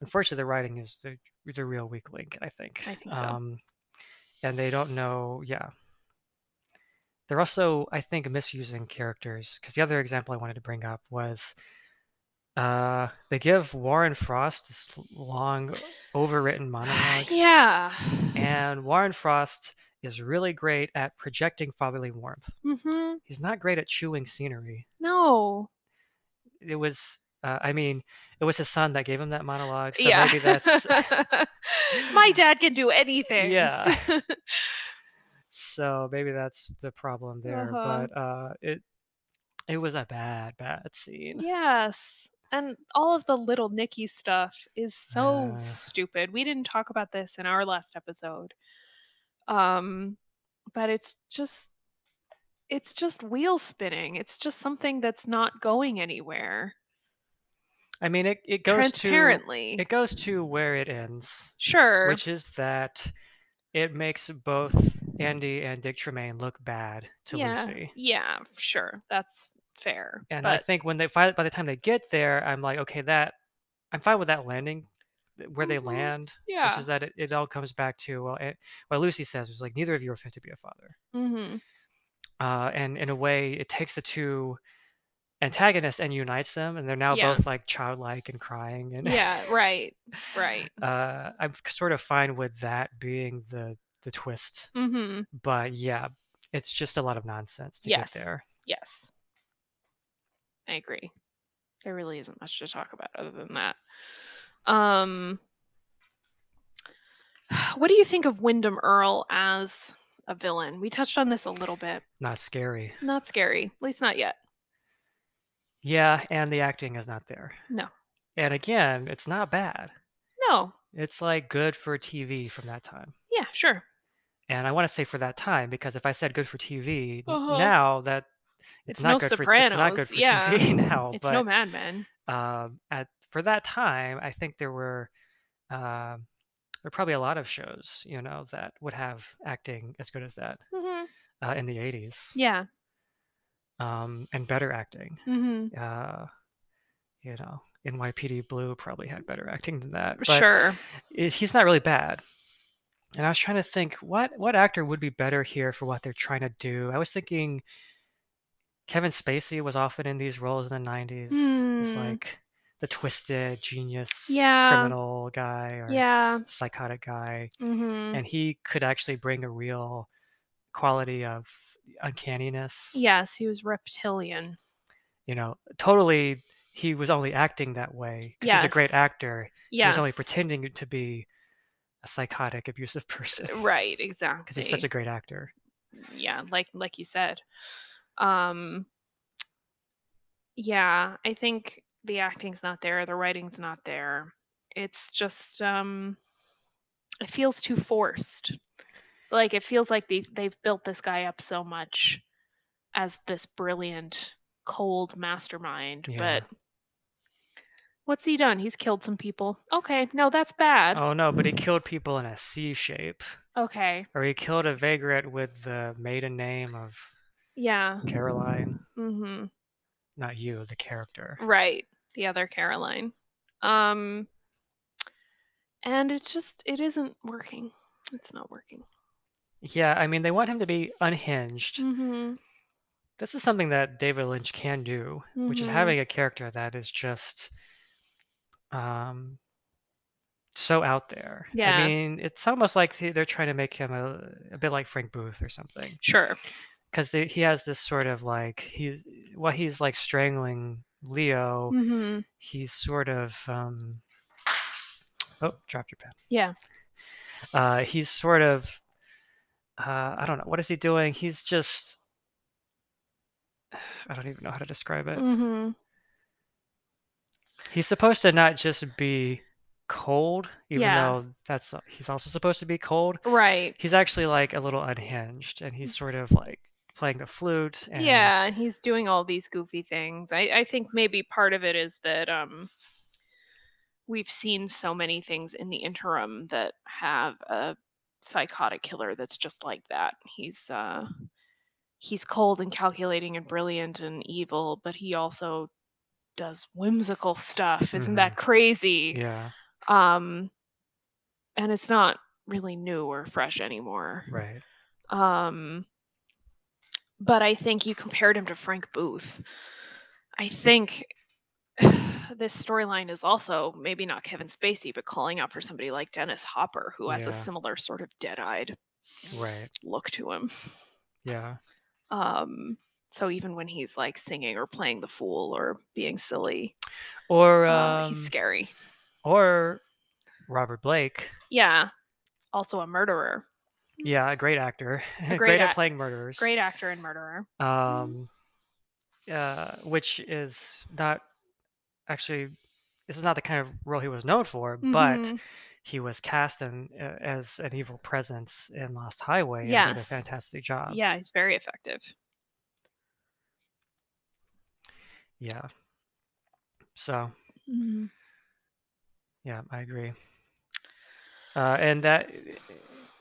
unfortunately the writing is the the real weak link. I think. I think so. Um, and they don't know. Yeah. They're also, I think, misusing characters. Because the other example I wanted to bring up was uh, they give Warren Frost this long, overwritten monologue, Yeah. and Warren Frost is really great at projecting fatherly warmth. Mm-hmm. He's not great at chewing scenery. No. It was, uh, I mean, it was his son that gave him that monologue, so yeah. maybe that's. My dad can do anything. Yeah. so maybe that's the problem there. Uh-huh. But uh, it it was a bad, bad scene. yes. And all of the little Nicky stuff is so Yeah. stupid. We didn't talk about this in our last episode. Um but it's just it's just wheel spinning. It's just something that's not going anywhere. I mean, it, it goes to Transparently. it goes to where it ends, sure. which is that it makes both Andy and Dick Tremaine look bad to yeah. Lucy. Yeah, sure. That's fair. And I think when they by the time they get there, I'm like, okay, that I'm fine with that landing, where they Mhm. land, yeah. which is that it, it all comes back to well, it, what Lucy says is like neither of you are fit to be a father. mm-hmm. uh, and in a way it takes the two antagonists and unites them and they're now Yeah. both like childlike and crying and Yeah, right. Right. uh, i'm sort of fine with that being the the twist Mm-hmm. but yeah it's just a lot of nonsense to Yes. get there Yes. I agree. there really isn't much to talk about other than that. Um, what do you think of Windom Earle as a villain? We touched on this a little bit. Not scary. Not scary, at least not yet. Yeah, and the acting is not there. No. And again, it's not bad. No. It's like good for TV from that time. Yeah, sure. And I want to say for that time because if I said good for TV Uh-huh. now that It's, it's, not no good Sopranos. for it's not good for yeah. TV now. It's but no Mad Men. um, at for that time, I think there were um there were probably a lot of shows, you know, that would have acting as good as that hmm uh, in the '80s, Yeah. Um, and better acting. hmm Uh, you know, NYPD Blue probably had better acting than that. But Sure. it, he's not really bad. And I was trying to think what what actor would be better here for what they're trying to do. I was thinking Kevin Spacey was often in these roles in the 90s. It's Hmm. like the twisted genius Yeah. criminal guy or Yeah. psychotic guy. hmm And he could actually bring a real quality of uncanniness. Yes, he was reptilian. You know, totally he was only acting that way because he's a great Yes. actor. He Yes. was only pretending to be a psychotic, abusive person Right. Exactly. Because he's such a great actor. yeah like like you said um yeah i think the acting's not there the writing's not there it's just um it feels too forced like it feels like they, they've built this guy up so much as this brilliant cold mastermind Yeah. but what's he done he's killed some people okay no that's bad Oh no, but he killed people in a C shape. okay Or he killed a vagrant with the maiden name of yeah Caroline. mm-hmm Not you, the character. Right. The other Caroline. Um and it's just it isn't working. It's not working. Yeah, I mean, they want him to be unhinged. Mm-hmm. This is something that David Lynch can do, which is Mhm. having a character that is just um, so out there. Yeah. I mean, it's almost like they- they're trying to make him a, a bit like Frank Booth or something. Sure. Because he has this sort of like, he's, while he's like strangling Leo, Mm-hmm. he's sort of, um, oh, dropped your pen. Yeah. uh, he's sort of uh, I don't know what is he doing. He's just I don't even know how to describe it. Mm-hmm. He's supposed to not just be cold, even Yeah. though that's he's also supposed to be cold. Right. He's actually like a little unhinged, and he's sort of like playing the flute. And, Yeah, and he's doing all these goofy things. I, I think maybe part of it is that um we've seen so many things in the interim that have a psychotic killer that's just like that. He's uh he's cold and calculating and brilliant and evil, but he also does whimsical stuff. Isn't that crazy? yeah, Um and it's not really new or fresh anymore. right. Um, but I think you compared him to Frank Booth. I think this storyline is also maybe not Kevin Spacey, but calling out for somebody like Dennis Hopper, who has Yeah. a similar sort of dead-eyed Right. look to him. Yeah. Um, so even when he's like singing or playing the fool or being silly, Or uh, um, he's scary. or Robert Blake. Yeah. Also a murderer. Yeah, a great actor. great great at playing murderers. Great actor and murderer. um, uh, which is not actually this is not the kind of role he was known for, but Mhm. he was cast in, uh, as an evil presence in Lost Highway and did a Yes. fantastic job. yeah, he's very effective. Yeah. So Mhm. yeah, I agree. Uh, and that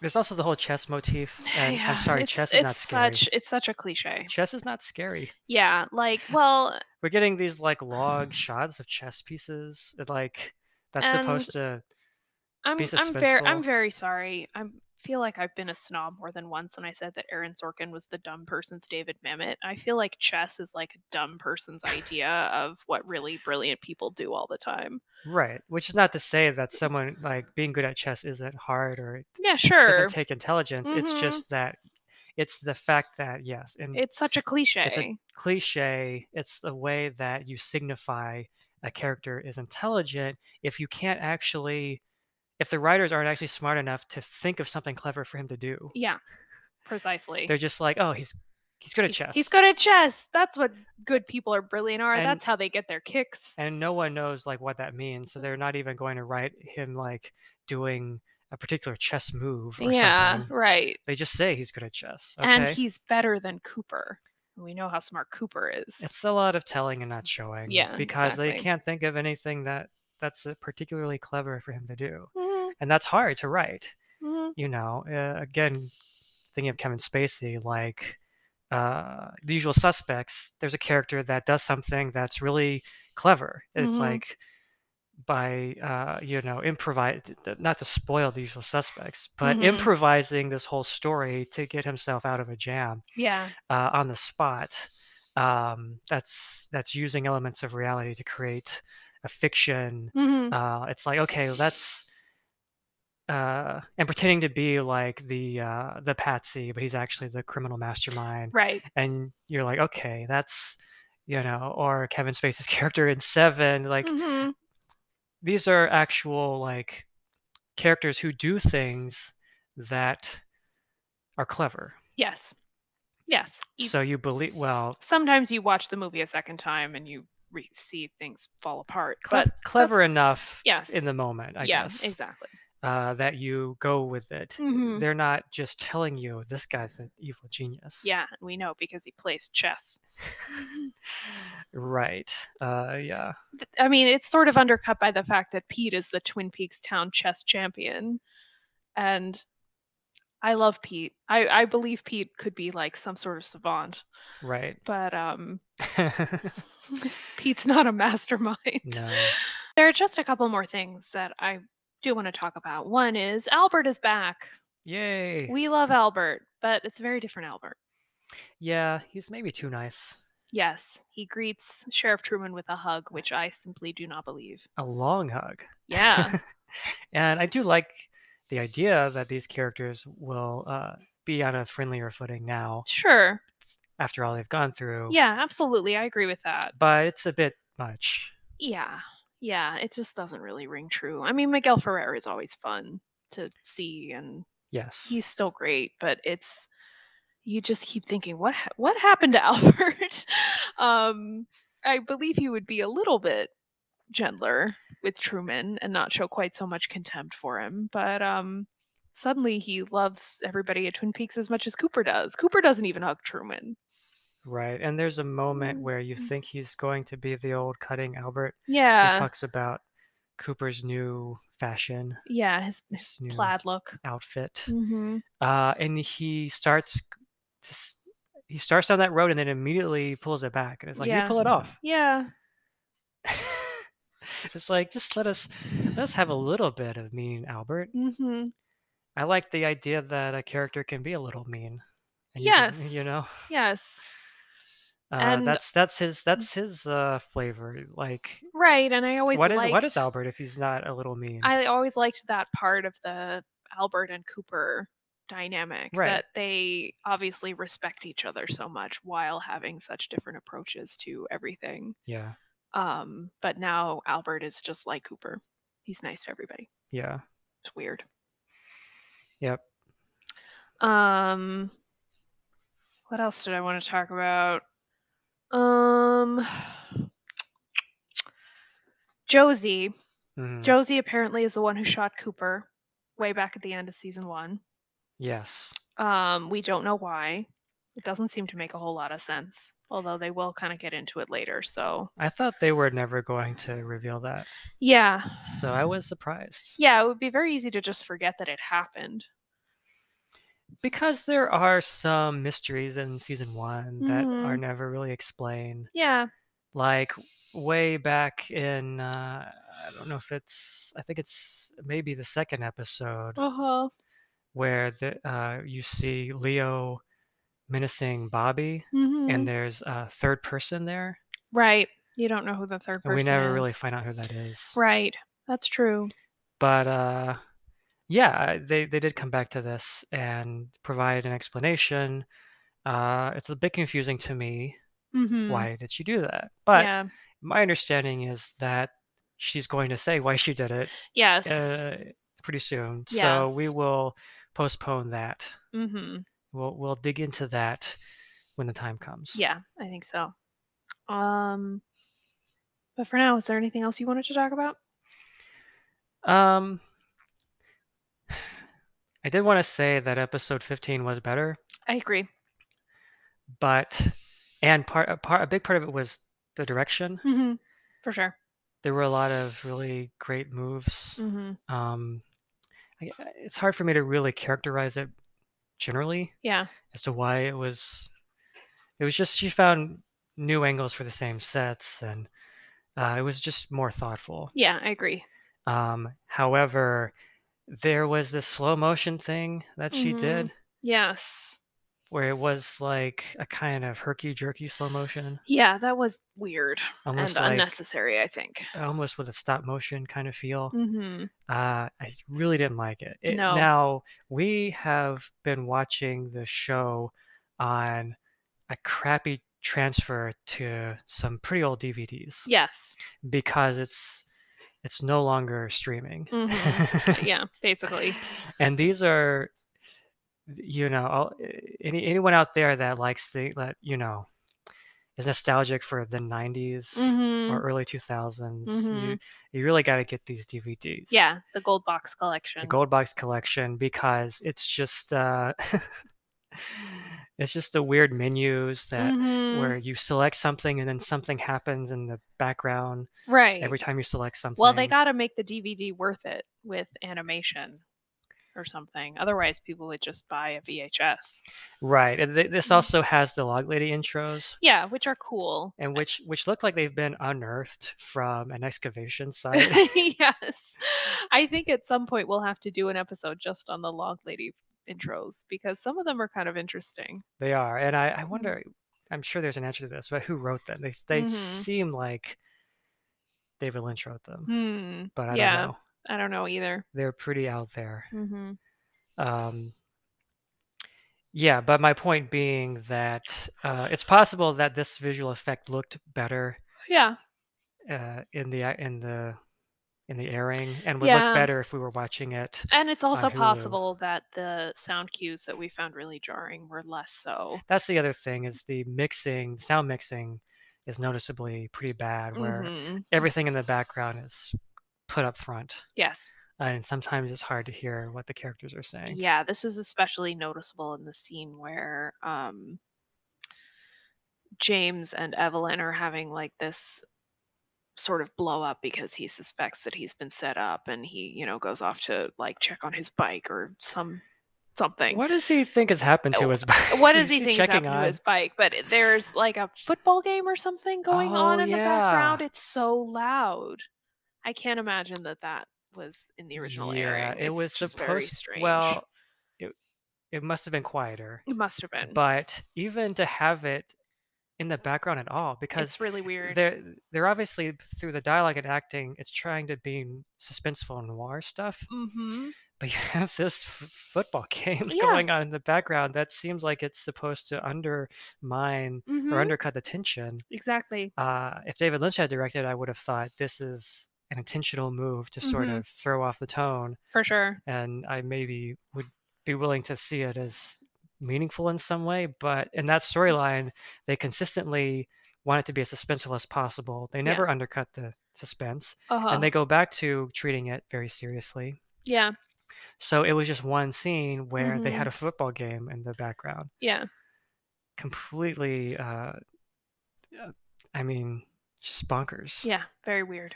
there's also the whole chess motif. And I'm sorry, chess is not it's scary. such it's such a cliche. Chess is not scary. Yeah, like well, We're getting these like log shots of chess pieces. Like that's supposed to I'm Be I'm very I'm very sorry. I feel like I've been a snob more than once when I said that Aaron Sorkin was the dumb person's David Mamet. I feel like chess is like a dumb person's idea of what really brilliant people do all the time. Right, which is not to say that someone like being good at chess isn't hard or Yeah, sure. doesn't take intelligence. It's Mhm. just that it's the fact that yes, and It's such a cliche. it's a cliche. It's the way that you signify a character is intelligent if you can't actually if the writers aren't actually smart enough to think of something clever for him to do. yeah, precisely. They're just like, "Oh, he's he's good at chess." He's good at chess. That's what good people are brilliant are. And- That's how they get their kicks. and no one knows like what that means so they're not even going to write him like doing a particular chess move or Yeah, something right. they just say he's good at chess And he's better than Cooper. We know how smart Cooper is. it's a lot of telling and not showing Yeah, because they can't think of anything that that's uh, particularly clever for him to do Mhm, and that's hard to write mhm. you know uh, again thinking of kevin spacey like uh, the usual suspects there's a character that does something that's really clever it's Mhm. like by uh, you know improvise not to spoil the usual suspects but Mhm. improvising this whole story to get himself out of a jam Yeah. uh, on the spot um, that's that's using elements of reality to create a fiction mhm, uh, it's like okay that's uh, and pretending to be like the uh, the patsy but he's actually the criminal mastermind Right. and you're like okay that's you know or kevin spacey's character in seven like Mhm. these are actual like characters who do things that are clever Yes. Yes. You- so you believe well sometimes you watch the movie a second time and you re- see things fall apart. cle- but clever enough Yes. in the moment i yeah, guess exactly. uh, that you go with it Mhm. they're not just telling you this guy's an evil genius Yeah, we know because he plays chess. right uh, yeah I mean, it's sort of undercut by the fact that Pete is the Twin Peaks town chess champion. And I love Pete. I, I believe Pete could be like some sort of savant, right but um Pete's not a mastermind. no There are just a couple more things that I do want to talk about. One is Albert is back. yay We love Albert, but it's a very different Albert. yeah he's maybe too nice Yes, he greets Sheriff Truman with a hug, which I simply do not believe. a long hug Yeah. and I do like the idea that these characters will uh, be on a friendlier footing now sure. After all they've gone through. Yeah, absolutely. I agree with that. But it's a bit much. Yeah. Yeah, it just doesn't really ring true. I mean, Miguel Ferrer is always fun to see and Yes. he's still great, but it's you just keep thinking what ha- what happened to Albert? um I believe he would be a little bit gentler with Truman and not show quite so much contempt for him, but um suddenly he loves everybody at Twin Peaks as much as Cooper does. Cooper doesn't even hug Truman. Right. And there's a moment where you Mm. think he's going to be the old cutting Albert. Yeah. He Yeah. talks about Cooper's new fashion, Yeah, his, his his new plaid look. outfit. Mm-hmm. Uh, and he starts to s- he starts down that road and then immediately pulls it back and it's like, Yeah. you pull it off. Yeah. it's like just let us let us have a little bit of mean Albert. Mm-hmm. I like the idea that a character can be a little mean. and you can- you Yes. know, Yes. Uh, And- that's that's his that's his uh, flavor. Like, Right, and I always what is liked, what is Albert if he's not a little mean? I always liked that part of the Albert and Cooper dynamic Right. that they obviously respect each other so much while having such different approaches to everything. yeah, Um, but now Albert is just like Cooper. He's nice to everybody. yeah, It's weird. Yep. Um what else did I want to talk about? Josie. mhm, Josie apparently is the one who shot Cooper way back at the end of season 1. yes, Um we don't know why. It doesn't seem to make a whole lot of sense, although they will kind of get into it later. So, I thought they were never going to reveal that, yeah. so I was surprised Yeah, it would be very easy to just forget that it happened. because there are some mysteries in season one that are Mhm. never really explained. Yeah. like way back in uh, I don't know if it's I think it's maybe the second episode Uh-huh. where the uh, you see Leo menacing Bobby Mhm. and there's a third person there Right. You don't know who the third person we never is. really find out who that is. Right. That's true. But uh yeah, they they did come back to this and provide an explanation. Uh, it's a bit confusing to me. Mm-hmm. Why did she do that? But Yeah. My understanding is that she's going to say why she did it Yes. uh, pretty soon. So we will postpone that. mm-hmm. We'll we'll dig into that when the time comes. Yeah, I think so. Um, but for now, is there anything else you wanted to talk about? Um, I did want to say that episode 15 was better, I agree. but and part a part a big part of it was the direction. Mm-hmm. For sure. There were a lot of really great moves. Mm-hmm. Um, I, it's hard for me to really characterize it generally Yeah. as to why it was. It was just she found new angles for the same sets, and uh, it was just more thoughtful. Yeah, I agree. Um, however, there was this slow motion thing that she Mhm. did Yes. Where it was like a kind of herky jerky slow motion, Yeah, that was weird almost and like unnecessary, I think. almost with a stop motion kind of feel. Mm-hmm. Uh, I really didn't like it. it. No. Now we have been watching the show on a crappy transfer to some pretty old DVDs Yes. because it's it's no longer streaming. Mhm. Yeah, basically. and these are you know all, any anyone out there that likes the that you know is nostalgic for the 90s Mm-hmm. or early 2000s you, Mhm. you really got to get these dvds Yeah, the gold box collection. the gold box collection because it's just uh it's just the weird menus that Mhm. where you select something and then something happens in the background Right. every time you select something Well, they got to make the DVD worth it with animation or something. Otherwise, people would just buy a VHS. right and th- this Mhm. also has the log lady intros Yeah, which are cool. and which which look like they've been unearthed from an excavation site. yes. I think at some point we'll have to do an episode just on the Log Lady intros because some of them are kind of interesting. they are, and I, I wonder. I'm sure there's an answer to this, but who wrote them? They they Mhm. seem like David Lynch wrote them, Hmm. but I yeah. don't know. I don't know either. They're pretty out there. Mm-hmm. Um, yeah, but my point being that uh, it's possible that this visual effect looked better Yeah. uh, in the in the in the airing, and would Yeah. look better if we were watching it. And it's also possible that the sound cues that we found really jarring were less so. That's the other thing is the mixing, sound mixing, is noticeably pretty bad. Where Mhm. everything in the background is put up front Yes. and sometimes it's hard to hear what the characters are saying Yeah, this is especially noticeable in the scene where um James and Evelyn are having like this sort of blow up because he suspects that he's been set up and he, you know, goes off to like check on his bike or some something. what does he think has happened to Oh, his bike What does Is he think is checking happening to on his bike? But there's like a football game or something going on Oh, in the background. It's so loud. I can't imagine that that was in the original yeah airing. it It's was just supposed very strange. well it, it must have been quieter it must have been. but even to have it in the background at all because it's really weird. they're they're obviously through the dialogue and acting it's trying to be suspenseful noir stuff Mm-hmm. but you have this f- football game Yeah. going on in the background that seems like it's supposed to undermine Mm-hmm. or undercut the tension exactly. uh, if david lynch had directed i would have thought this is an intentional move to sort Mhm. of throw off the tone For sure. and i maybe would be willing to see it as meaningful in some way but in that storyline they consistently want it to be as suspenseful as possible they never undercut the suspense Uh-huh. and they go back to treating it very seriously yeah. so it was just one scene where they Mm-hmm. had a football game in the background Yeah. completely uh uh, i mean just bonkers Yeah. Very weird.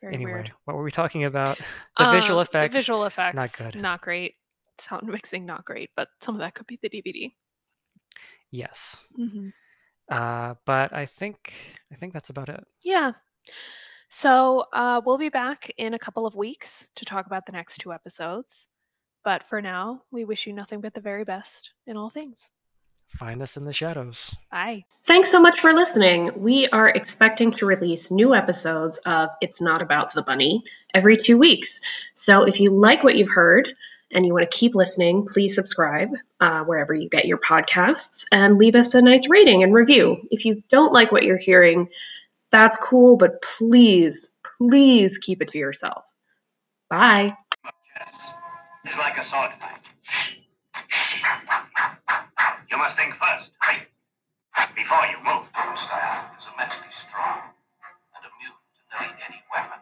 Very anyway weird. what were we talking about the visual Uh, effects The visual effects. Not good. Not great. Sound mixing, not great. But some of that could be the DVD. yes Mm-hmm. uh but i think i think that's about it Yeah. So uh, we'll be back in a couple of weeks to talk about the next two episodes. But for now, we wish you nothing but the very best in all things. Find us in the shadows. Bye. Thanks so much for listening. We are expecting to release new episodes of It's Not About the Bunny every two weeks. So if you like what you've heard and you want to keep listening, please subscribe uh, wherever you get your podcasts and leave us a nice rating and review. If you don't like what you're hearing, that's cool, but please, please keep it to yourself. Bye. It's like a sword fight. You must think first? Before you move. Your style is immensely strong and immune to nearly any weapon.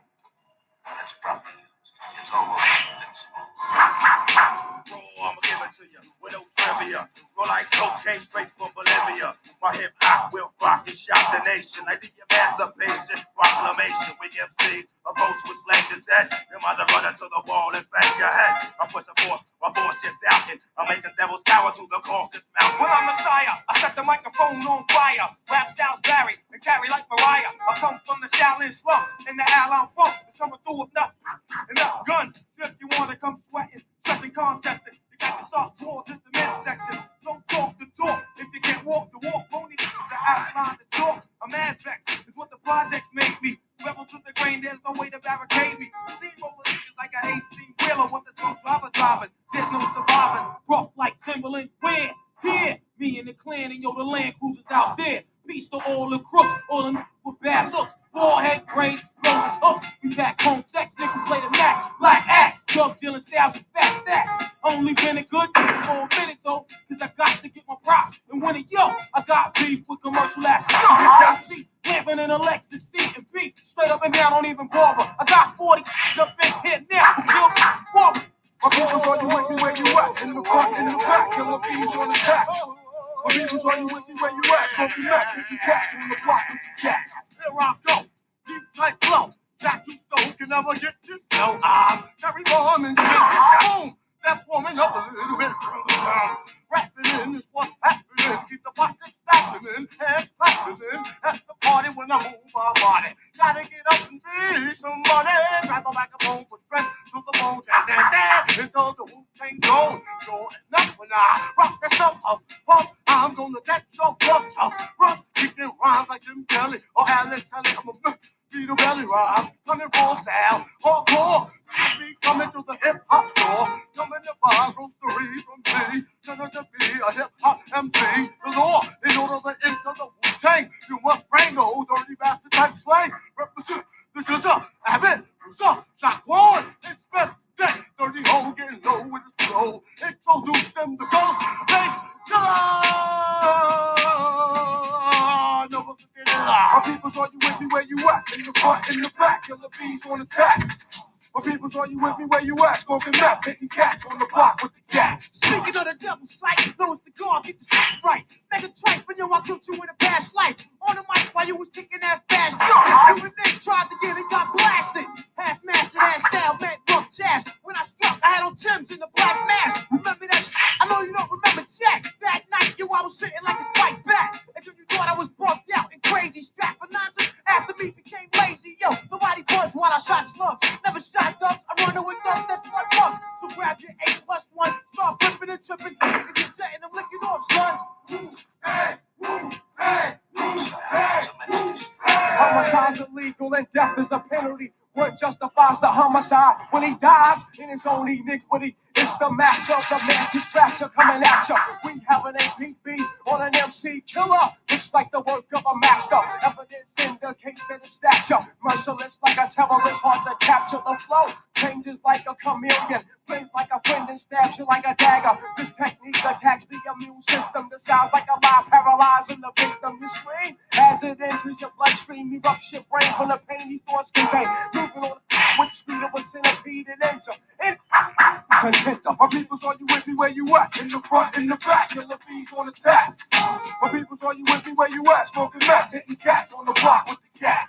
When it's properly used, it's almost invincible. Oh, I'ma give it to you with no trivia. Roll like cocaine straight from Bolivia. My hip hop will rock and shock the nation like the Emancipation Proclamation. We MCs approach with slang is dead. You might as well run into the wall and bang your head. I put the force, my bullshit doubting. I make the devil's cower to the Caucasus Mountain. When I'm Messiah, I set the microphone on fire. Rap styles vary and carry like Mariah. I come from the Shaolin slum in the Allen funk. It's coming through with enough, enough guns. So if you wanna come sweating, stressing, contesting, you got the start swords in the men's section. Don't talk the talk if you can't walk the walk. Need to outline the talk. A man vex is what the projects make me. Rebel to the grain, there's no way to barricade me. Steamroller is like an 18 wheeler with the truck driver driving. There's no surviving. Rough like Timberland, where? Here, me and the clan and yo, the land cruisers out there. Peace to all the crooks, all the niggas with bad looks. Forehead braids, nose hook. We back home, sex, nigga play the max. Black axe, drug dealing styles with fat stacks. Only been a good for a minute though, cause I got to get my props. And when it yo, I got beef with commercial ass niggas. Living in a Lexus C and B, straight up and down, don't even bother. I got 40 up in here now who killed. My people's are you me where you at? In the front, in the back, killer bees on attack. My people's are you with me where you at? Smoking back, 50 cats on the block with the cat. Here I go, deep tight flow. Jackie Stone can never get this flow. I'm Terry Jimmy Boom. That's warming up a little bit. Um, rapping in is what's happening. Keep the pockets stacking, hands clapping at the party when I move my body. Gotta get up and be some money. Grab a microphone, put strength to the bone. Dan, dan, dan, until the Wu Tang zone. Sure enough, when I rock this up, up, up, I'm gonna get your butt up, rough. them rhymes like Jim Kelly or Alex Kelly. I'm a be the belly rise, coming raw style, hardcore. Me coming to the hip hop store, coming to buy grocery from me, gonna to be a hip hop MC. The law, in order to enter the Wu Tang, you must bring those dirty bastard type slang. Represent the scissor, Abbott, Rusa, Shaquan, it's best day. Dirty hole getting low with his flow. Introduce them to ghost face killer. Never forget it. My people's are you with me where you at? In the front, in the back, killer bees on attack. My people's are you with me where you at? Smoking meth, hitting cats on the block with the cat. Speaking of the devil's sight, know it's the God, get the stuff right. Nigga tripe, and yo, I killed you in a past life. On the mic while you was kicking that fast. You and Nick tried to get it, got blasted. Half mastered that style, meant rough jazz. When I struck, I had on Tim's in the black mask. Remember that shit? I know you don't remember Jack. That night, yo, I was sitting like a white back. And you thought I was bugged out crazy. Strapped nonsense after me became lazy. Yo, nobody budged while I shot slugs. Never shot ducks. I run with thugs that flood bugs. So grab your eight plus one. Start flipping and tripping. Niggas is jetting them licking off, son. Woo, hey, woo, hey, woo, hey, hey. Homicide's illegal and death is a penalty. What justifies the homicide when he dies in his own iniquity? It's the master of the manufacture coming at ya. We have an APB on an MC killer. Looks like the work of a master. Evidence indicates that it's stature. Merciless like a terrorist, hard to capture the flow. Changes like a chameleon. Plays like a friend and stabs you like a dagger. This technique attacks the immune system. Disguised like a lie, paralyzing the victim. You scream as it enters your bloodstream. Erupts your brain from the pain these thoughts contain. Moving on with speed of a centipede and enter. In contender. My people's are you with me where you at? In the front, in the back, killer bees on attack. My people's are you with me where you at? Smoking meth, hitting cats on the block with the cat.